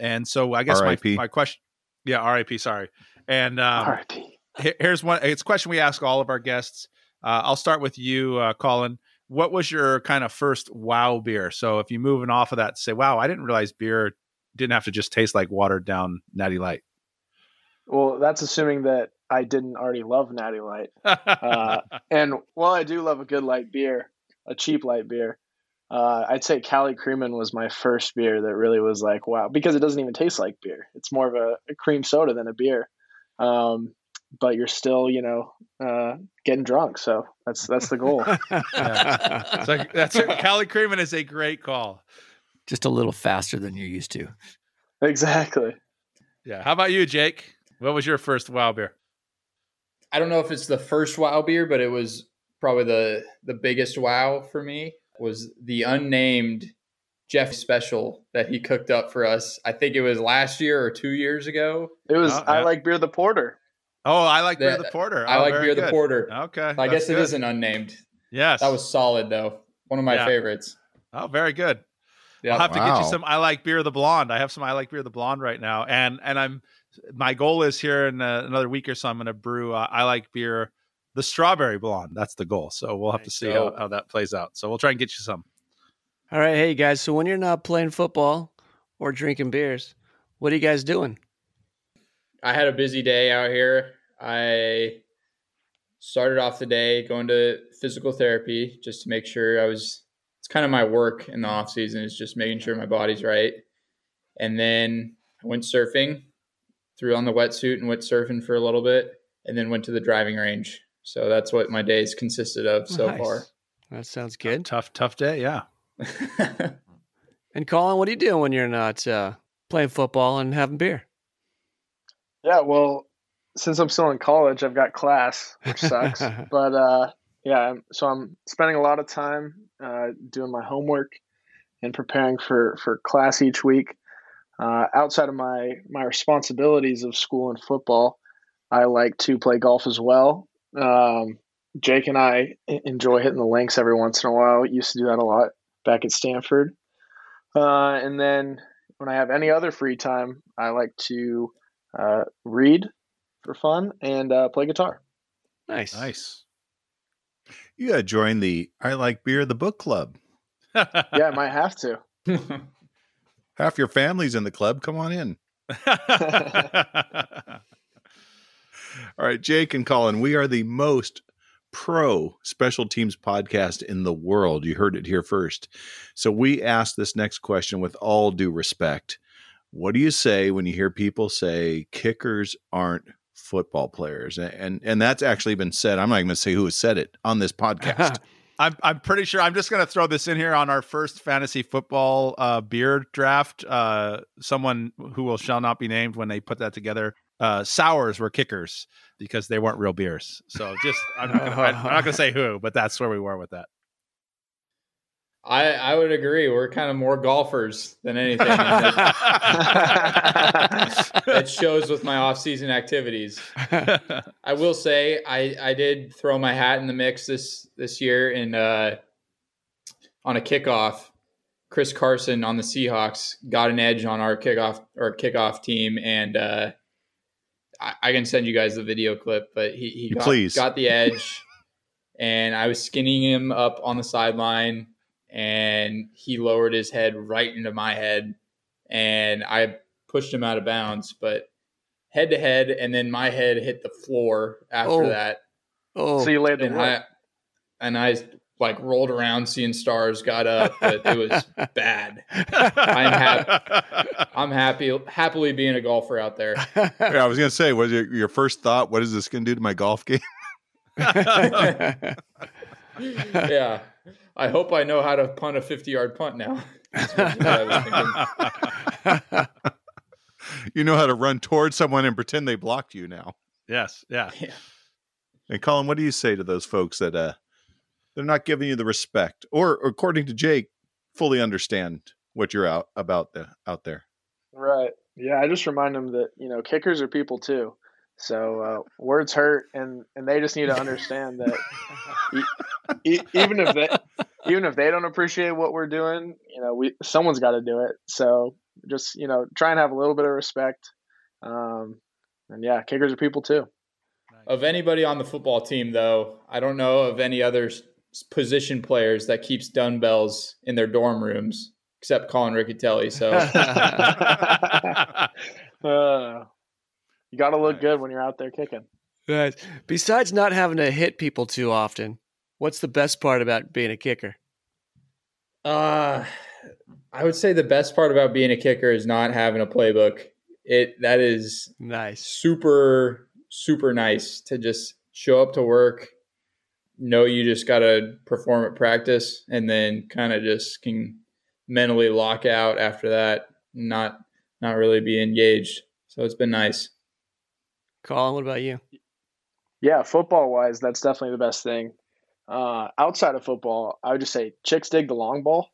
And so I guess my, R.I.P.. my question, yeah, R.I.P. Sorry. And um, R.I.P. Here's one it's a question we ask all of our guests uh, i'll start with you uh, collin what was your kind of first wow beer so if you're moving off of that say wow i didn't realize beer didn't have to just taste like watered down natty light Well, that's assuming that I didn't already love Natty Light. Uh, *laughs* and while I do love a good light beer, a cheap light beer, uh, I'd say Cali Creamin was my first beer that really was like, wow, because it doesn't even taste like beer. It's more of a, a cream soda than a beer. Um, but you're still, you know, uh, getting drunk. So that's that's the goal. *laughs* It's like- that's cali creamin is a great call Just a little faster than you're used to. exactly. yeah how about you jake what was your first wow beer I don't know if it's the first wow beer, but it was probably the the biggest wow for me was the unnamed Jeff special that he cooked up for us. I think it was last year or two years ago. It was Oh, I like beer the porter. Oh i like beer The- the porter I Oh, like very beer the porter. okay I guess it good. isn't unnamed. yes That was solid though. One of my Yeah. favorites. oh very good Yeah. I'll have to get you some. I like beer the blonde. I have some. I like beer the blonde right now, and and I'm. My goal is here in uh, another week or so. I'm going to brew. Uh, I like beer the strawberry blonde. That's the goal. So we'll have to see how, how that plays out. So we'll try and get you some. All right, hey guys. So when you're not playing football or drinking beers, what are you guys doing? I had a busy day out here. I started off the day going to physical therapy just to make sure I was it's kind of my work in the off season is just making sure my body's right. And then I went surfing, threw on the wetsuit and went surfing for a little bit. and then went to the driving range. So that's what my days consisted of so Nice. far. That sounds good. Tough, tough day. Yeah. *laughs* And Collin, what are you doing when you're not uh, playing football and having beer? Yeah, well, since I'm still in college, I've got class, which sucks. *laughs* but uh, yeah, so I'm spending a lot of time uh, doing my homework and preparing for for class each week. Uh, outside of my my responsibilities of school and football, I like to play golf as well. Um, Jake and I enjoy hitting the links every once in a while. Used to do that a lot back at Stanford. Uh, and then when I have any other free time, I like to uh, read for fun and uh, play guitar. nice. Nice. You got to join the I Like Beer the book club. Yeah, I might have to. *laughs* Half your family's in the club. Come on in. *laughs* All right, Jake and Collin, we are the most pro special teams podcast in the world. You heard it here first. So we ask this next question with all due respect. What do you say when you hear people say kickers aren't football players? And and that's actually been said. I'm not going to say who has said it on this podcast. *laughs* I'm I'm pretty sure I'm just gonna throw this in here on our first fantasy football uh, beer draft. Uh, someone who will shall not be named when they put that together. Uh, sours were kickers because they weren't real beers. So just I'm not, not gonna say who, but that's where we were with that. I I would agree. We're kind of more golfers than anything. and that, *laughs* that shows with my off-season activities. I will say I I did throw my hat in the mix this this year in uh on a kickoff. Chris Carson on the Seahawks got an edge on our kickoff or kickoff team, and uh, I, I can send you guys the video clip. But he, he got, Please. got the edge, and I was skinning him up on the sideline, and he lowered his head right into my head, and I pushed him out of bounds. But head to head, and then my head hit the floor after Oh. that, oh, So you laid the and. I and I like rolled around seeing stars, got up, but it was *laughs* bad. I'm happy. I'm happy happily being a golfer out there. *laughs* yeah, I was going to say, was your, your first thought, what is this going to do to my golf game? *laughs* yeah. I hope I know how to punt a 50 yard punt now. *laughs* That's what I was thinking. *laughs* You know how to run towards someone and pretend they blocked you now. yes. Yeah. And Collin, what do you say to those folks that uh they're not giving you the respect, or according to Jake, fully understand what you're out about the out there? Right. Yeah, I just remind them that you know kickers are people too. So uh, words hurt, and and they just need to understand that e- e- even if they even if they don't appreciate what we're doing, you know, we someone's got to do it. So just you know, try and have a little bit of respect. Um, and yeah, kickers are people too. Of anybody on the football team, though, I don't know of any other position players that keeps dumbbells in their dorm rooms except Collin Riccitelli. So *laughs* *laughs* Uh, you got to look good when you're out there kicking. Nice. Besides not having to hit people too often, what's the best part about being a kicker? Uh, I would say the best part about being a kicker is not having a playbook. It that is Nice. super super nice to just show up to work, know you just got to perform at practice, and then kind of just can mentally lock out after that, not not really be engaged. So it's been nice. Collin, what about you? Yeah, football wise, that's definitely the best thing. Uh, outside of football, I would just say chicks dig the long ball.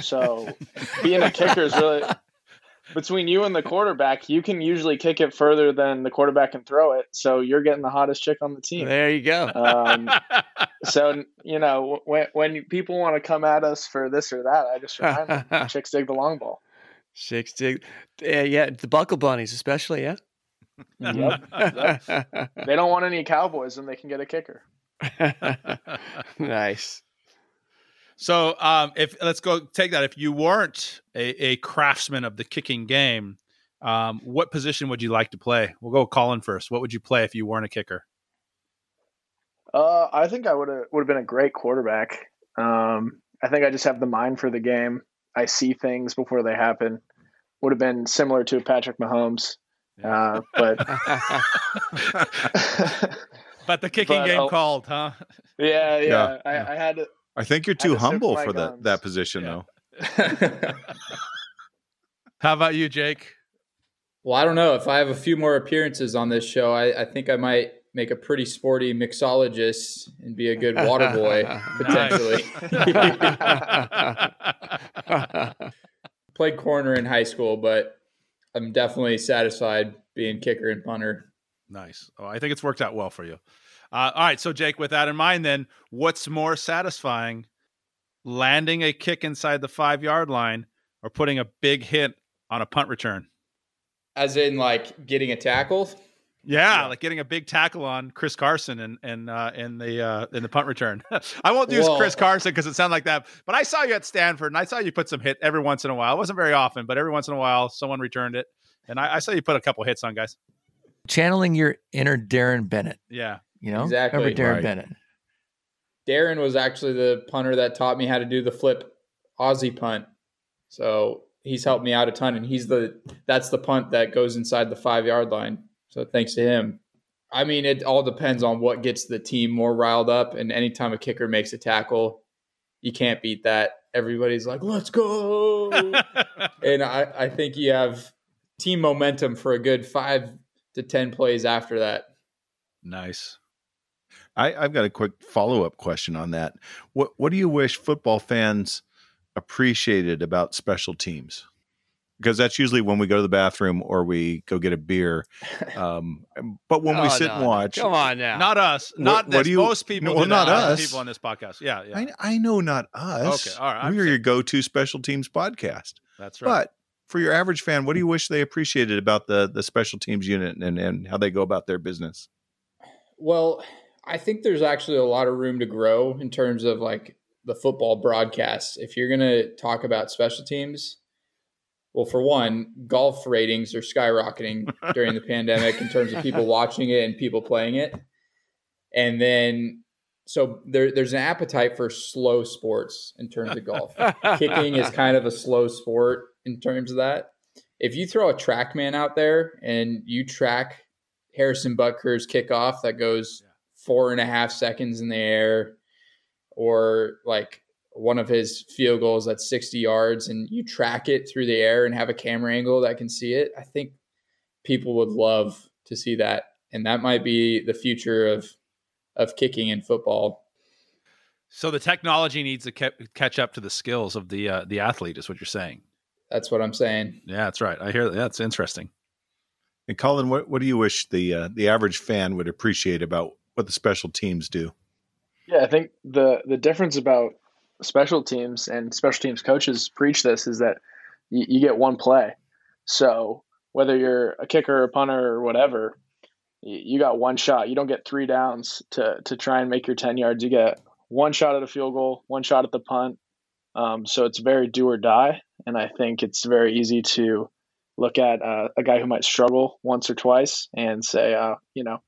So *laughs* being a kicker is really *laughs* between you and the quarterback. You can usually kick it further than the quarterback can throw it. So you're getting the hottest chick on the team. There you go. Um, *laughs* so you know when when people want to come at us for this or that, I just remind them chicks dig the long ball. Chicks dig. Yeah, yeah, the buckle bunnies, especially. Yeah. *laughs* Yep. They don't want any cowboys, and they can get a kicker. *laughs* nice. So, um, if let's go take that. If you weren't a, a craftsman of the kicking game, um, what position would you like to play? We'll go with Collin first. What would you play if you weren't a kicker? Uh, I think I would have would have been a great quarterback. Um, I think I just have the mind for the game. I see things before they happen. Would have been similar to Patrick Mahomes. Uh, but *laughs* *laughs* but the kicking But game I'll- called, huh? yeah, yeah, Yeah, I, yeah. I had to. I think you're too humble to my for that that position, Yeah. though. *laughs* How about you, Jake? well, I don't know if I have a few more appearances on this show. I, I think I might make a pretty sporty mixologist and be a good water boy potentially. Played corner in high school, but I'm definitely satisfied being kicker and punter. Nice. Oh, I think it's worked out well for you. Uh, all right. So, Jake, with that in mind, then, what's more satisfying, landing a kick inside the five yard line or putting a big hit on a punt return? As in, like getting a tackle. Yeah, Yeah. like getting a big tackle on Chris Carson and and uh, in the uh, in the punt return. *laughs* I won't use Well- Chris Carson because it sounded like that, but I saw you at Stanford and I saw you put some hit every once in a while. It wasn't very often, but every once in a while, someone returned it, and I, I saw you put a couple hits on guys. Channeling your inner Darren Bennett. Yeah, You know, Exactly. Remember Darren Right. Bennett? Darren was actually the punter that taught me how to do the flip Aussie punt. So he's helped me out a ton, and he's the that's the punt that goes inside the five yard line. So thanks to him. I mean, it all depends on what gets the team more riled up. And anytime a kicker makes a tackle, you can't beat that. Everybody's like, "Let's go!" *laughs* and I, I think you have team momentum for a good five to ten plays after that. nice. I, I've got a quick follow up question on that. What What do you wish football fans appreciated about special teams? Because that's usually when we go to the bathroom or we go get a beer. *laughs* Um, but when we Oh, sit no, and watch, Come on now. Not us. Not what this. do you- Most people. No, well, do not that. us. People on this podcast. Yeah, yeah. I, I know not us. Okay, all right, I'm We're your go to special teams podcast. That's right. But for your average fan, what do you wish they appreciated about the the special teams unit and, and how they go about their business? Well, I think there's actually a lot of room to grow in terms of like the football broadcast. If you're going to talk about special teams, well, for one, golf ratings are skyrocketing *laughs* during the pandemic in terms of people watching it and people playing it. And then, so there, there's an appetite for slow sports in terms of golf. *laughs* Kicking is kind of a slow sport in terms of that. If you throw a TrackMan out there and you track Harrison Butker's kickoff that goes four and a half seconds in the air, or like one of his field goals that's 60 yards, and you track it through the air and have a camera angle that can see it, I think people would love to see that. And that might be the future of of kicking in football. So the technology needs to ca- catch up to the skills of the uh, the athlete, is what you're saying. That's what I'm saying. Yeah, that's right. I hear that. That's interesting. And Collin, what, what do you wish the uh, the average fan would appreciate about what the special teams do? Yeah, I think the the difference about special teams and special teams coaches preach this is that you, you get one play. So whether you're a kicker or a punter or whatever, you, you got one shot. You don't get three downs to to try and make your ten yards. You get one shot at a field goal, one shot at the punt. Um, so it's very do or die, and I think it's very easy to look at uh, a guy who might struggle once or twice and say, uh, you know,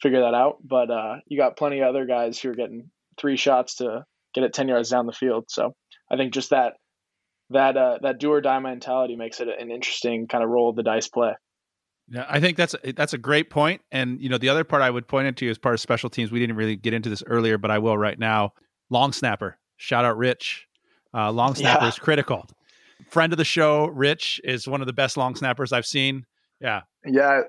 figure that out. But uh, you got plenty of other guys who are getting three shots to get it ten yards down the field. So I think just that that uh, that do or die mentality makes it an interesting kind of roll of the dice play. Yeah, I think that's that's a great point. And you know, the other part I would point it to as part of special teams. We didn't really get into this earlier, but I will right now. Long snapper, shout out Rich. Uh, long *laughs* snapper Yeah. is critical. Friend of the show, Rich is one of the best long snappers I've seen. Yeah, Yeah,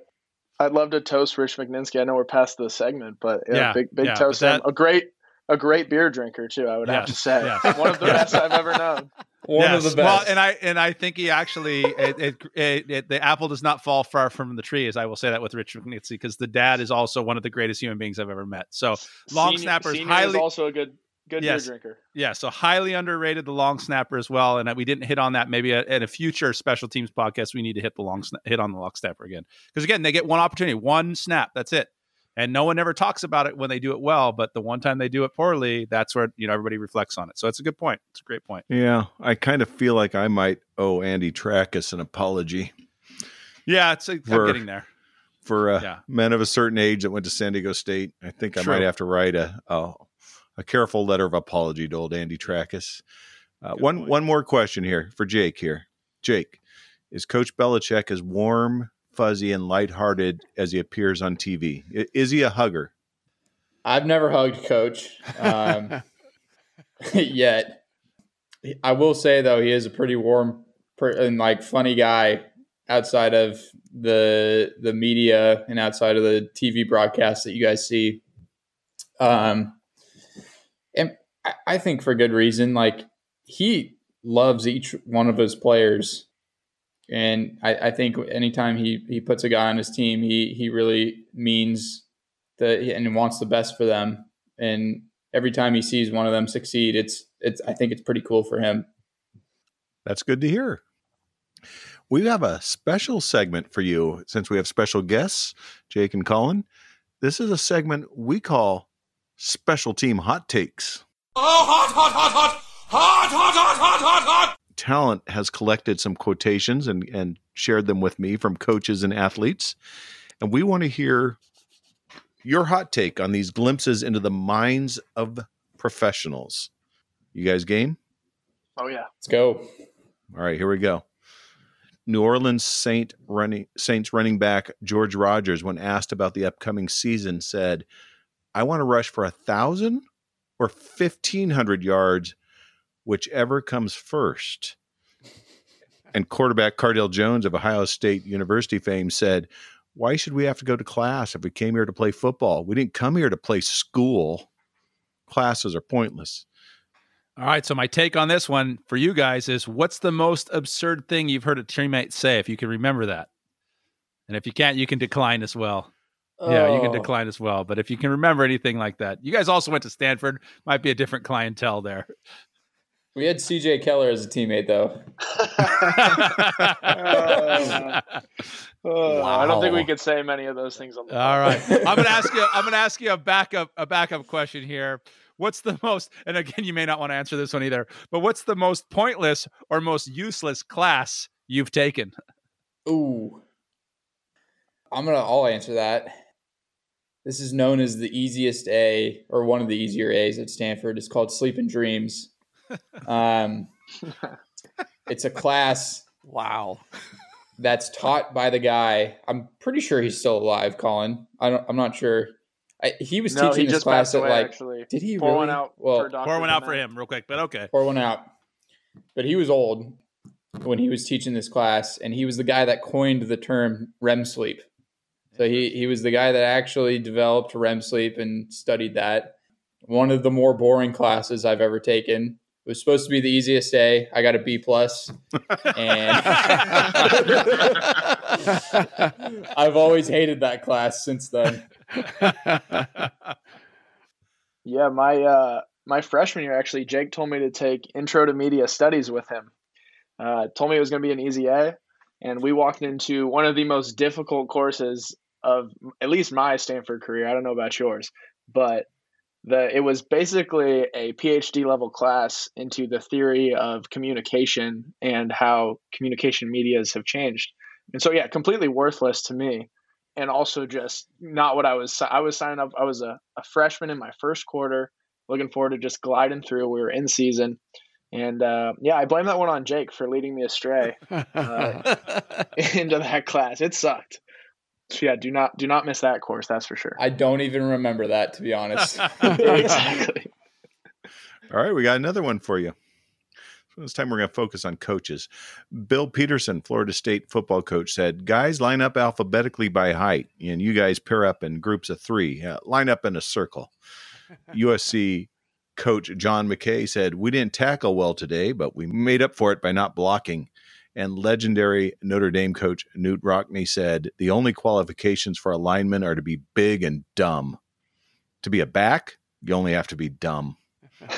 I'd love to toast Rich McNinsky. I know we're past the segment, but yeah, Yeah, big big yeah, toast. but to him. that- A great a great beer drinker too. I would have to say yes. *laughs* one of the best I've ever known. *laughs* One Yes. of the best. Well, and I and I think he actually it, it, it, it, the apple does not fall far from the tree, as I will say that with Rich McNinsky, because the dad is also one of the greatest human beings I've ever met. So long Senior- snappers senior highly is also a good good Yes. beer drinker. Yeah, so highly underrated the long snapper as well, and we didn't hit on that. Maybe a- in a future special teams podcast, we need to hit the long sna- hit on the long snapper again because again, they get one opportunity, one snap, that's it, and no one ever talks about it when they do it well. But the one time they do it poorly, that's where you know everybody reflects on it. So it's a good point. It's a great point. Yeah, I kind of feel like I might owe Andy Trackus an apology Yeah, it's a, I'm getting there. for uh, Yeah. men of a certain age that went to San Diego State. I think I True. might have to write a a, a careful letter of apology to old Andy Trackus. Uh, one point. one more question here for Jake. Here, Jake, is Coach Belichick as warm, fuzzy, and lighthearted as he appears on TV? Is he a hugger? I've never hugged Coach um, *laughs* yet. I will say though, he is a pretty warm and like funny guy outside of the the media and outside of the TV broadcasts that you guys see. Um, and I think for good reason. Like he loves each one of his players, and I, I think anytime he he puts a guy on his team, he he really means that and wants the best for them. And every time he sees one of them succeed, it's it's I think it's pretty cool for him. That's good to hear. We have a special segment for you since we have special guests, Jake and Collin. This is a segment we call Special Team Hot Takes. Oh, hot, hot, hot, hot, hot, hot, hot, hot, hot, hot. Talent has collected some quotations and, and shared them with me from coaches and athletes. And we want to hear your hot take on these glimpses into the minds of professionals. You guys game? Oh yeah. Let's go. All right, here we go. New Orleans Saint running Saints running back George Rogers, when asked about the upcoming season, said, I want to rush for a thousand or fifteen hundred yards, whichever comes first. And quarterback Cardale Jones of Ohio State University fame said, why should we have to go to class if we came here to play football? We didn't come here to play school. Classes are pointless. All right. So my take on this one for you guys is what's the most absurd thing you've heard a teammate say, if you can remember that? And if you can't, you can decline as well. Oh. Yeah, you can oh. decline as well. But if you can remember anything like that, you guys also went to Stanford, might be a different clientele there. We had CJ Keller as a teammate, though. wow. *laughs* Uh, I don't think we could say many of those things on the. All right, I'm gonna ask you. *laughs* I'm gonna ask you a backup a backup question here. What's the most? And again, you may not want to answer this one either. But what's the most pointless or most useless class you've taken? Ooh, I'm gonna. I'll answer that. This is known as the easiest A or one of the easier A's at Stanford. It's called Sleep and Dreams um, it's a class. Wow. That's taught by the guy. I'm pretty sure he's still alive, Collin. I don't, I'm not sure. I, he was no, teaching he this class at like. Actually. Did he pour really? one out? Well, pour one out for him real quick, but okay. Pour one out. But he was old when he was teaching this class, and he was the guy that coined the term REM sleep. So he he was the guy that actually developed REM sleep and studied that. One of the more boring classes I've ever taken. It was supposed to be the easiest day. I got a B plus, and *laughs* I've always hated that class since then. Yeah, my uh, my freshman year actually, Jake told me to take Intro to Media Studies with him. Uh, told me it was going to be an easy A, and we walked into one of the most difficult courses of at least my Stanford career. I don't know about yours, but the it was basically a PhD level class into the theory of communication and how communication medias have changed. And so yeah, completely worthless to me. And also just not what I was I was signing up I was a, a freshman in my first quarter, looking forward to just gliding through. We were in season. And uh, yeah, I blame that one on Jake for leading me astray *laughs* uh, *laughs* into that class. It sucked. So yeah, do not do not miss that course. That's for sure. I don't even remember that to be honest. *laughs* *laughs* *laughs* exactly. All right, we got another one for you. So this time we're going to focus on coaches. Bill Peterson, Florida State football coach, said, "Guys line up alphabetically by height, and you guys pair up in groups of three. Uh, line up in a circle." USC coach John McKay said, "We didn't tackle well today, but we made up for it by not blocking." And legendary Notre Dame coach Knute Rockne said the only qualifications for a lineman are to be big and dumb. To be a back, you only have to be dumb. *laughs*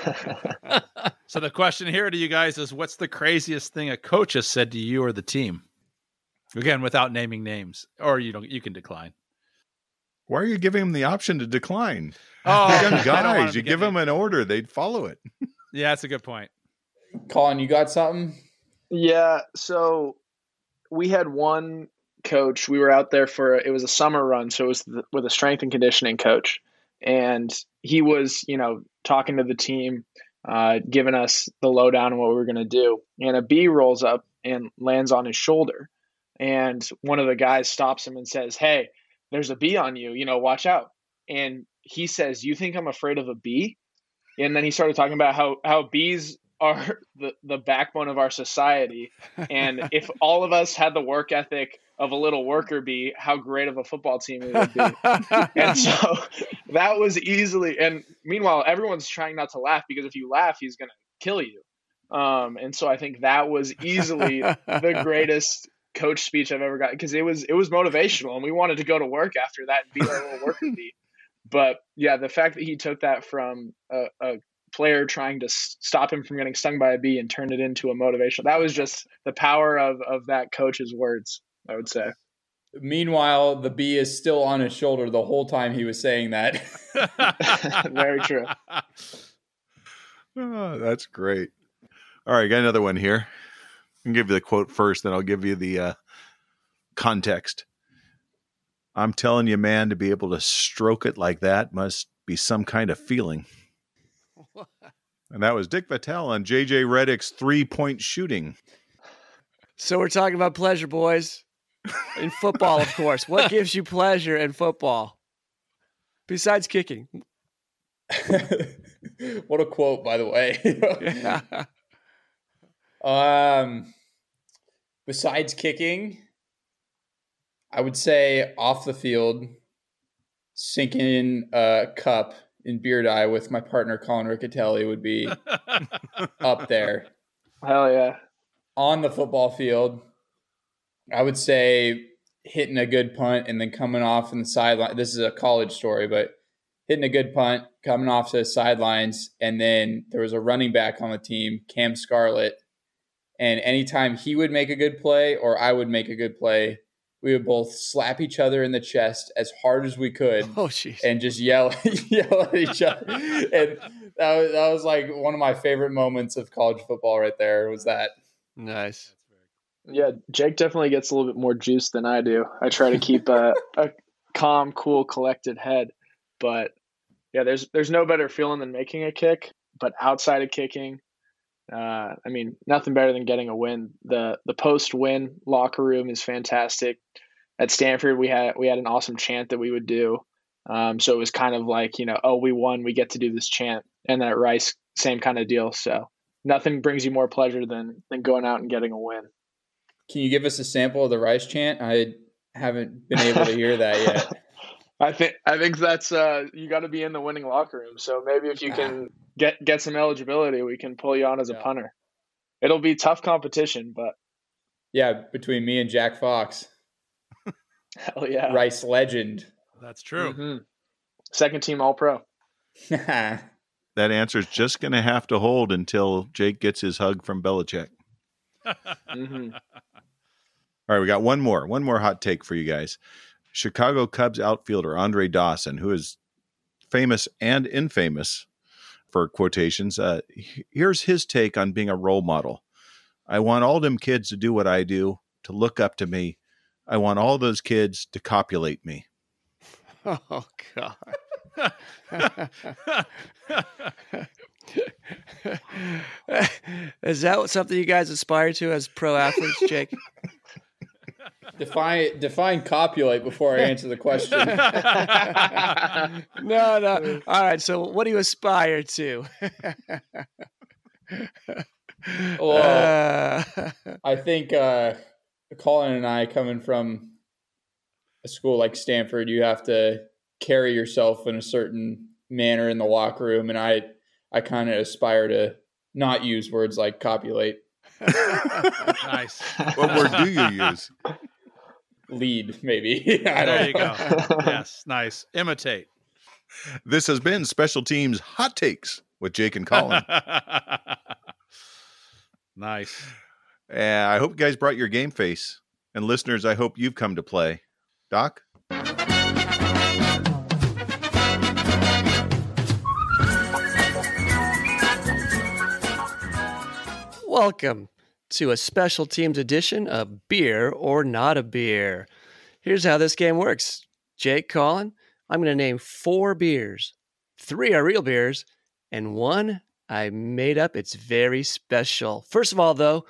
so the question here to you guys is what's the craziest thing a coach has said to you or the team? Again, without naming names. Or you don't you can decline. Why are you giving them the option to decline? *laughs* Oh, guys, you give them an order, they'd follow it. yeah, that's a good point. Collin, you got something? Yeah, so we had one coach. We were out there for it was a summer run, so it was the, with a strength and conditioning coach, and he was you know talking to the team, uh, giving us the lowdown on what we were going to do. And a bee rolls up and lands on his shoulder, and one of the guys stops him and says, "Hey, there's a bee on you. You know, watch out." And he says, "You think I'm afraid of a bee?" And then he started talking about how how bees are *laughs* the, the backbone of our society. And if all of us had the work ethic of a little worker bee, how great of a football team we would be. *laughs* and so *laughs* that was easily, and meanwhile, everyone's trying not to laugh because if you laugh, he's going to kill you. Um, and so I think that was easily the greatest coach speech I've ever got because it was it was motivational and we wanted to go to work after that and be our little worker bee. But yeah, the fact that he took that from a, a player trying to stop him from getting stung by a bee and turned it into a motivation. That was just the power of of that coach's words, I would say. Meanwhile, the bee is still on his shoulder the whole time he was saying that. *laughs* Very true. Oh, *laughs* that's great. All right, got another one here. I'll give you the quote first, then I'll give you the uh, context. I'm telling you, man, to be able to stroke it like that must be some kind of feeling. And that was Dick Vitale on JJ Redick's three point shooting. So we're talking about pleasure, boys. In football, of course. What gives you pleasure in football? Besides kicking. *laughs* what a quote, by the way. *laughs* um besides kicking, I would say off the field, sinking in a cup in Beirut with my partner Collin Riccitelli would be *laughs* up there. Hell yeah. On the football field, I would say hitting a good punt and then coming off in the sideline. This is a college story, but hitting a good punt, coming off to the sidelines, and then there was a running back on the team, Cam Scarlett. And anytime he would make a good play or I would make a good play, we would both slap each other in the chest as hard as we could *laughs* Oh, and just yell *laughs* yell at each other. And that was, that was like one of my favorite moments of college football right there was that. Nice. Yeah, Jake definitely gets a little bit more juice than I do. I try to keep a, *laughs* a calm, cool, collected head. But yeah, there's there's no better feeling than making a kick. But outside of kicking, uh, I mean, nothing better than getting a win. the The post win locker room is fantastic. At Stanford, we had we had an awesome chant that we would do. Um, so it was kind of like you know, oh, we won, we get to do this chant. And then at Rice, same kind of deal. So nothing brings you more pleasure than than going out and getting a win. Can you give us a sample of the rice chant? I haven't been able to hear that yet. *laughs* I think I think that's uh, you got to be in the winning locker room. So maybe if you can *laughs* get get some eligibility, we can pull you on as a Yeah. punter. It'll be tough competition, but Yeah, between me and Jack Fox, *laughs* hell yeah, Rice legend. That's true. Mhm. Second team All Pro. *laughs* That answer is just going to have to hold until Jake gets his hug from Belichick. hmm *laughs* All right, we got one more, one more hot take for you guys. Chicago Cubs outfielder Andre Dawson, who is famous and infamous for quotations. Uh, here's his take on being a role model. I want all them kids to do what I do, to look up to me. I want all those kids to copulate me. Oh God. *laughs* *laughs* Is that what- something you guys aspire to as pro athletes, Jake? *laughs* define define copulate before I answer the question. no, no. All right. So, what do you aspire to? *laughs* Well, Uh, I think uh, Collin and I, coming from a school like Stanford, you have to carry yourself in a certain manner in the locker room, and I, I kind of aspire to not use words like copulate, *laughs* nice. What word do you use? Lead, maybe. *laughs* I There don't you go. *laughs* yes, nice. Imitate. This has been Special Teams Hot Takes with Jake and Collin. *laughs* nice. and I hope you guys brought your game face. And listeners, I hope you've come to play. Doc? Welcome to a special teams edition of Beer or Not a Beer. Here's how this game works Jake, Collin, I'm going to name four beers. Three are real beers, and one I made up. It's very special. First of all, though,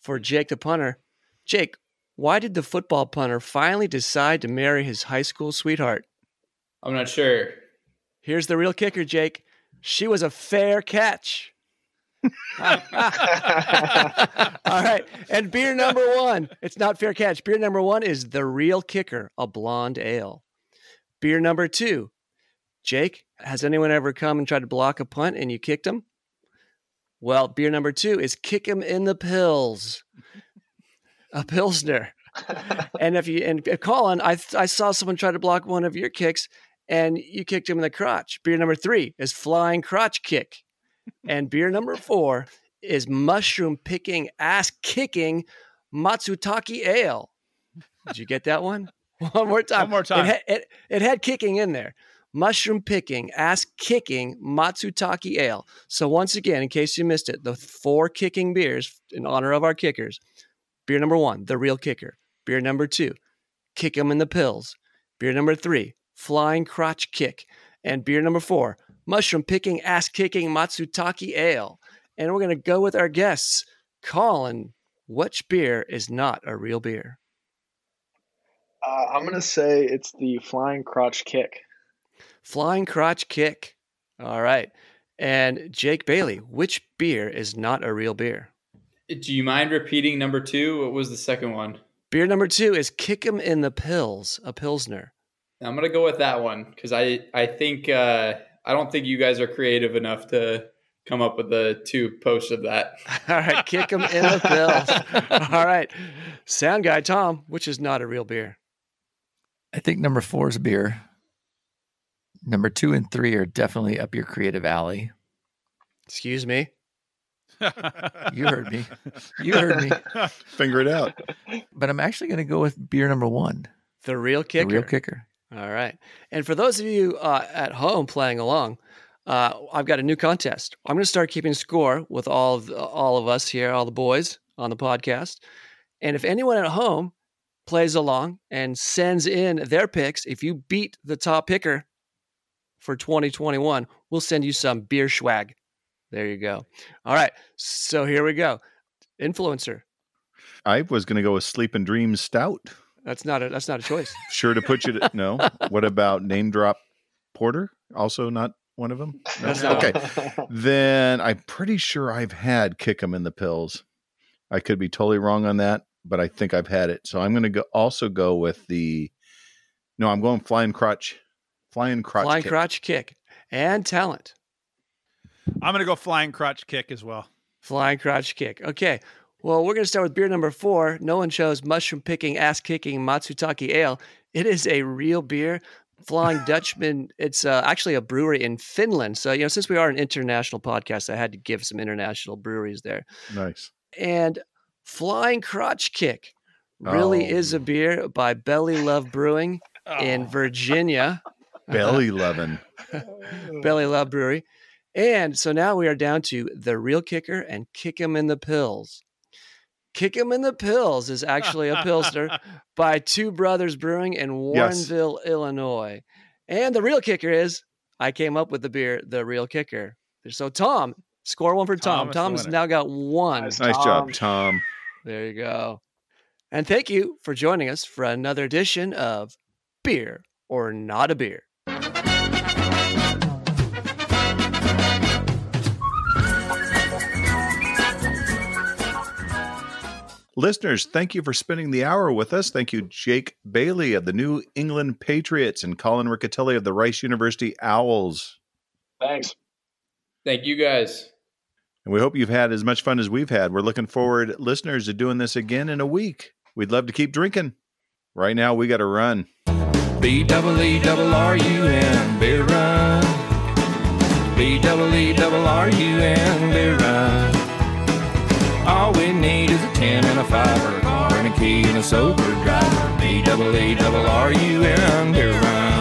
for Jake the punter, Jake, Why did the football punter finally decide to marry his high school sweetheart? I'm not sure. Here's the real kicker, Jake. She was a fair catch. *laughs* All right. And beer number one. It's not fair catch. Beer number one is the real kicker, a blonde ale. Beer number two. Jake, has anyone ever come and tried to block a punt and you kicked him? Well, beer number two is kick him in the pills, a pilsner. and if you and uh, Collin, I I saw someone try to block one of your kicks and you kicked him in the crotch. Beer number three is flying crotch kick. And beer number four is mushroom picking, ass kicking Matsutake ale. Did you get that one? *laughs* One more time. One more time. It, had, it, it had kicking in there. Mushroom picking, ass kicking Matsutake ale. So, once again, in case you missed it, the four kicking beers in honor of our kickers beer number one, the real kicker. Beer number two, kick 'em in the pills. Beer number three, flying crotch kick. And beer number four, mushroom picking, ass kicking Matsutake ale. And we're going to go with our guests. Collin, which beer is not a real beer? Uh, I'm gonna say it's the flying crotch kick. Flying crotch kick. All right. And Jake Bailey, which beer is not a real beer? Do you mind repeating number two? What was the second one? Beer number two is Kick 'em in the Pills, a Pilsner. I'm gonna go with that one because I I think uh, I don't think you guys are creative enough to come up with the two posts of that. *laughs* All right, kick them in the Pills. All right. Sound guy Tom, which is not a real beer? I think number four is beer. Number two and three are definitely up your creative alley. Excuse me. *laughs* You heard me. You heard me. Figure it out. But I'm actually going to go with beer number one, The real kicker. the real kicker. All right. And for those of you uh, at home playing along, uh, I've got a new contest. I'm going to start keeping score with all of, all of us here, all the boys on the podcast. And if anyone at home plays along and sends in their picks, if you beat the top picker for 2021, we'll send you some beer swag. There you go. All right. So here we go. Influencer. I was going to go with Sleep and Dreams Stout. That's not a that's not a choice. Sure to put you to no. What about Name Drop Porter? Also not one of them. No? That's okay. *laughs* Then I'm pretty sure I've had kick Kick 'em in the pills. I could be totally wrong on that, but I think I've had it. So I'm going to go also go with the. No, I'm going Flying Crotch. Flying Crotch. Flying Kick. crotch kick and talent. I'm gonna go flying crotch kick as well. Flying crotch kick. Okay. Well, we're going to start with beer number four. No one chose mushroom picking, ass kicking Matsutake Ale. It is a real beer. Flying *laughs* Dutchman. It's uh, actually a brewery in Finland. So, you know, since we are an international podcast, I had to give some international breweries there. Nice. And Flying Crotch Kick really Oh. is a beer by Belly Love Brewing *laughs* in Oh. Virginia. *laughs* Belly loving. Belly Love Brewery. And so now we are down to the real kicker and kick kick 'em in the pills. Kick 'em in the pills is actually a pilsner *laughs* by Two Brothers Brewing in Yes. Warrenville, Illinois. And the real kicker is I came up with the beer, the real kicker. So Tom, score one for Tom. Tom Tom's now got one. Nice. Nice job, Tom. There you go. And thank you for joining us for another edition of Beer or Not a Beer. Listeners, thank you for spending the hour with us. Thank you, Jake Bailey of the New England Patriots and Collin Riccitelli of the Rice University Owls. Thanks. Thank you guys. And we hope you've had as much fun as we've had. We're looking forward, listeners, to doing this again in a week. We'd love to keep drinking. Right now, we got to run. B double E double R U N beer run. B double E double R U N beer run. All we need is a ten and a five, or a car and a key and a sober driver. B double E double R U N.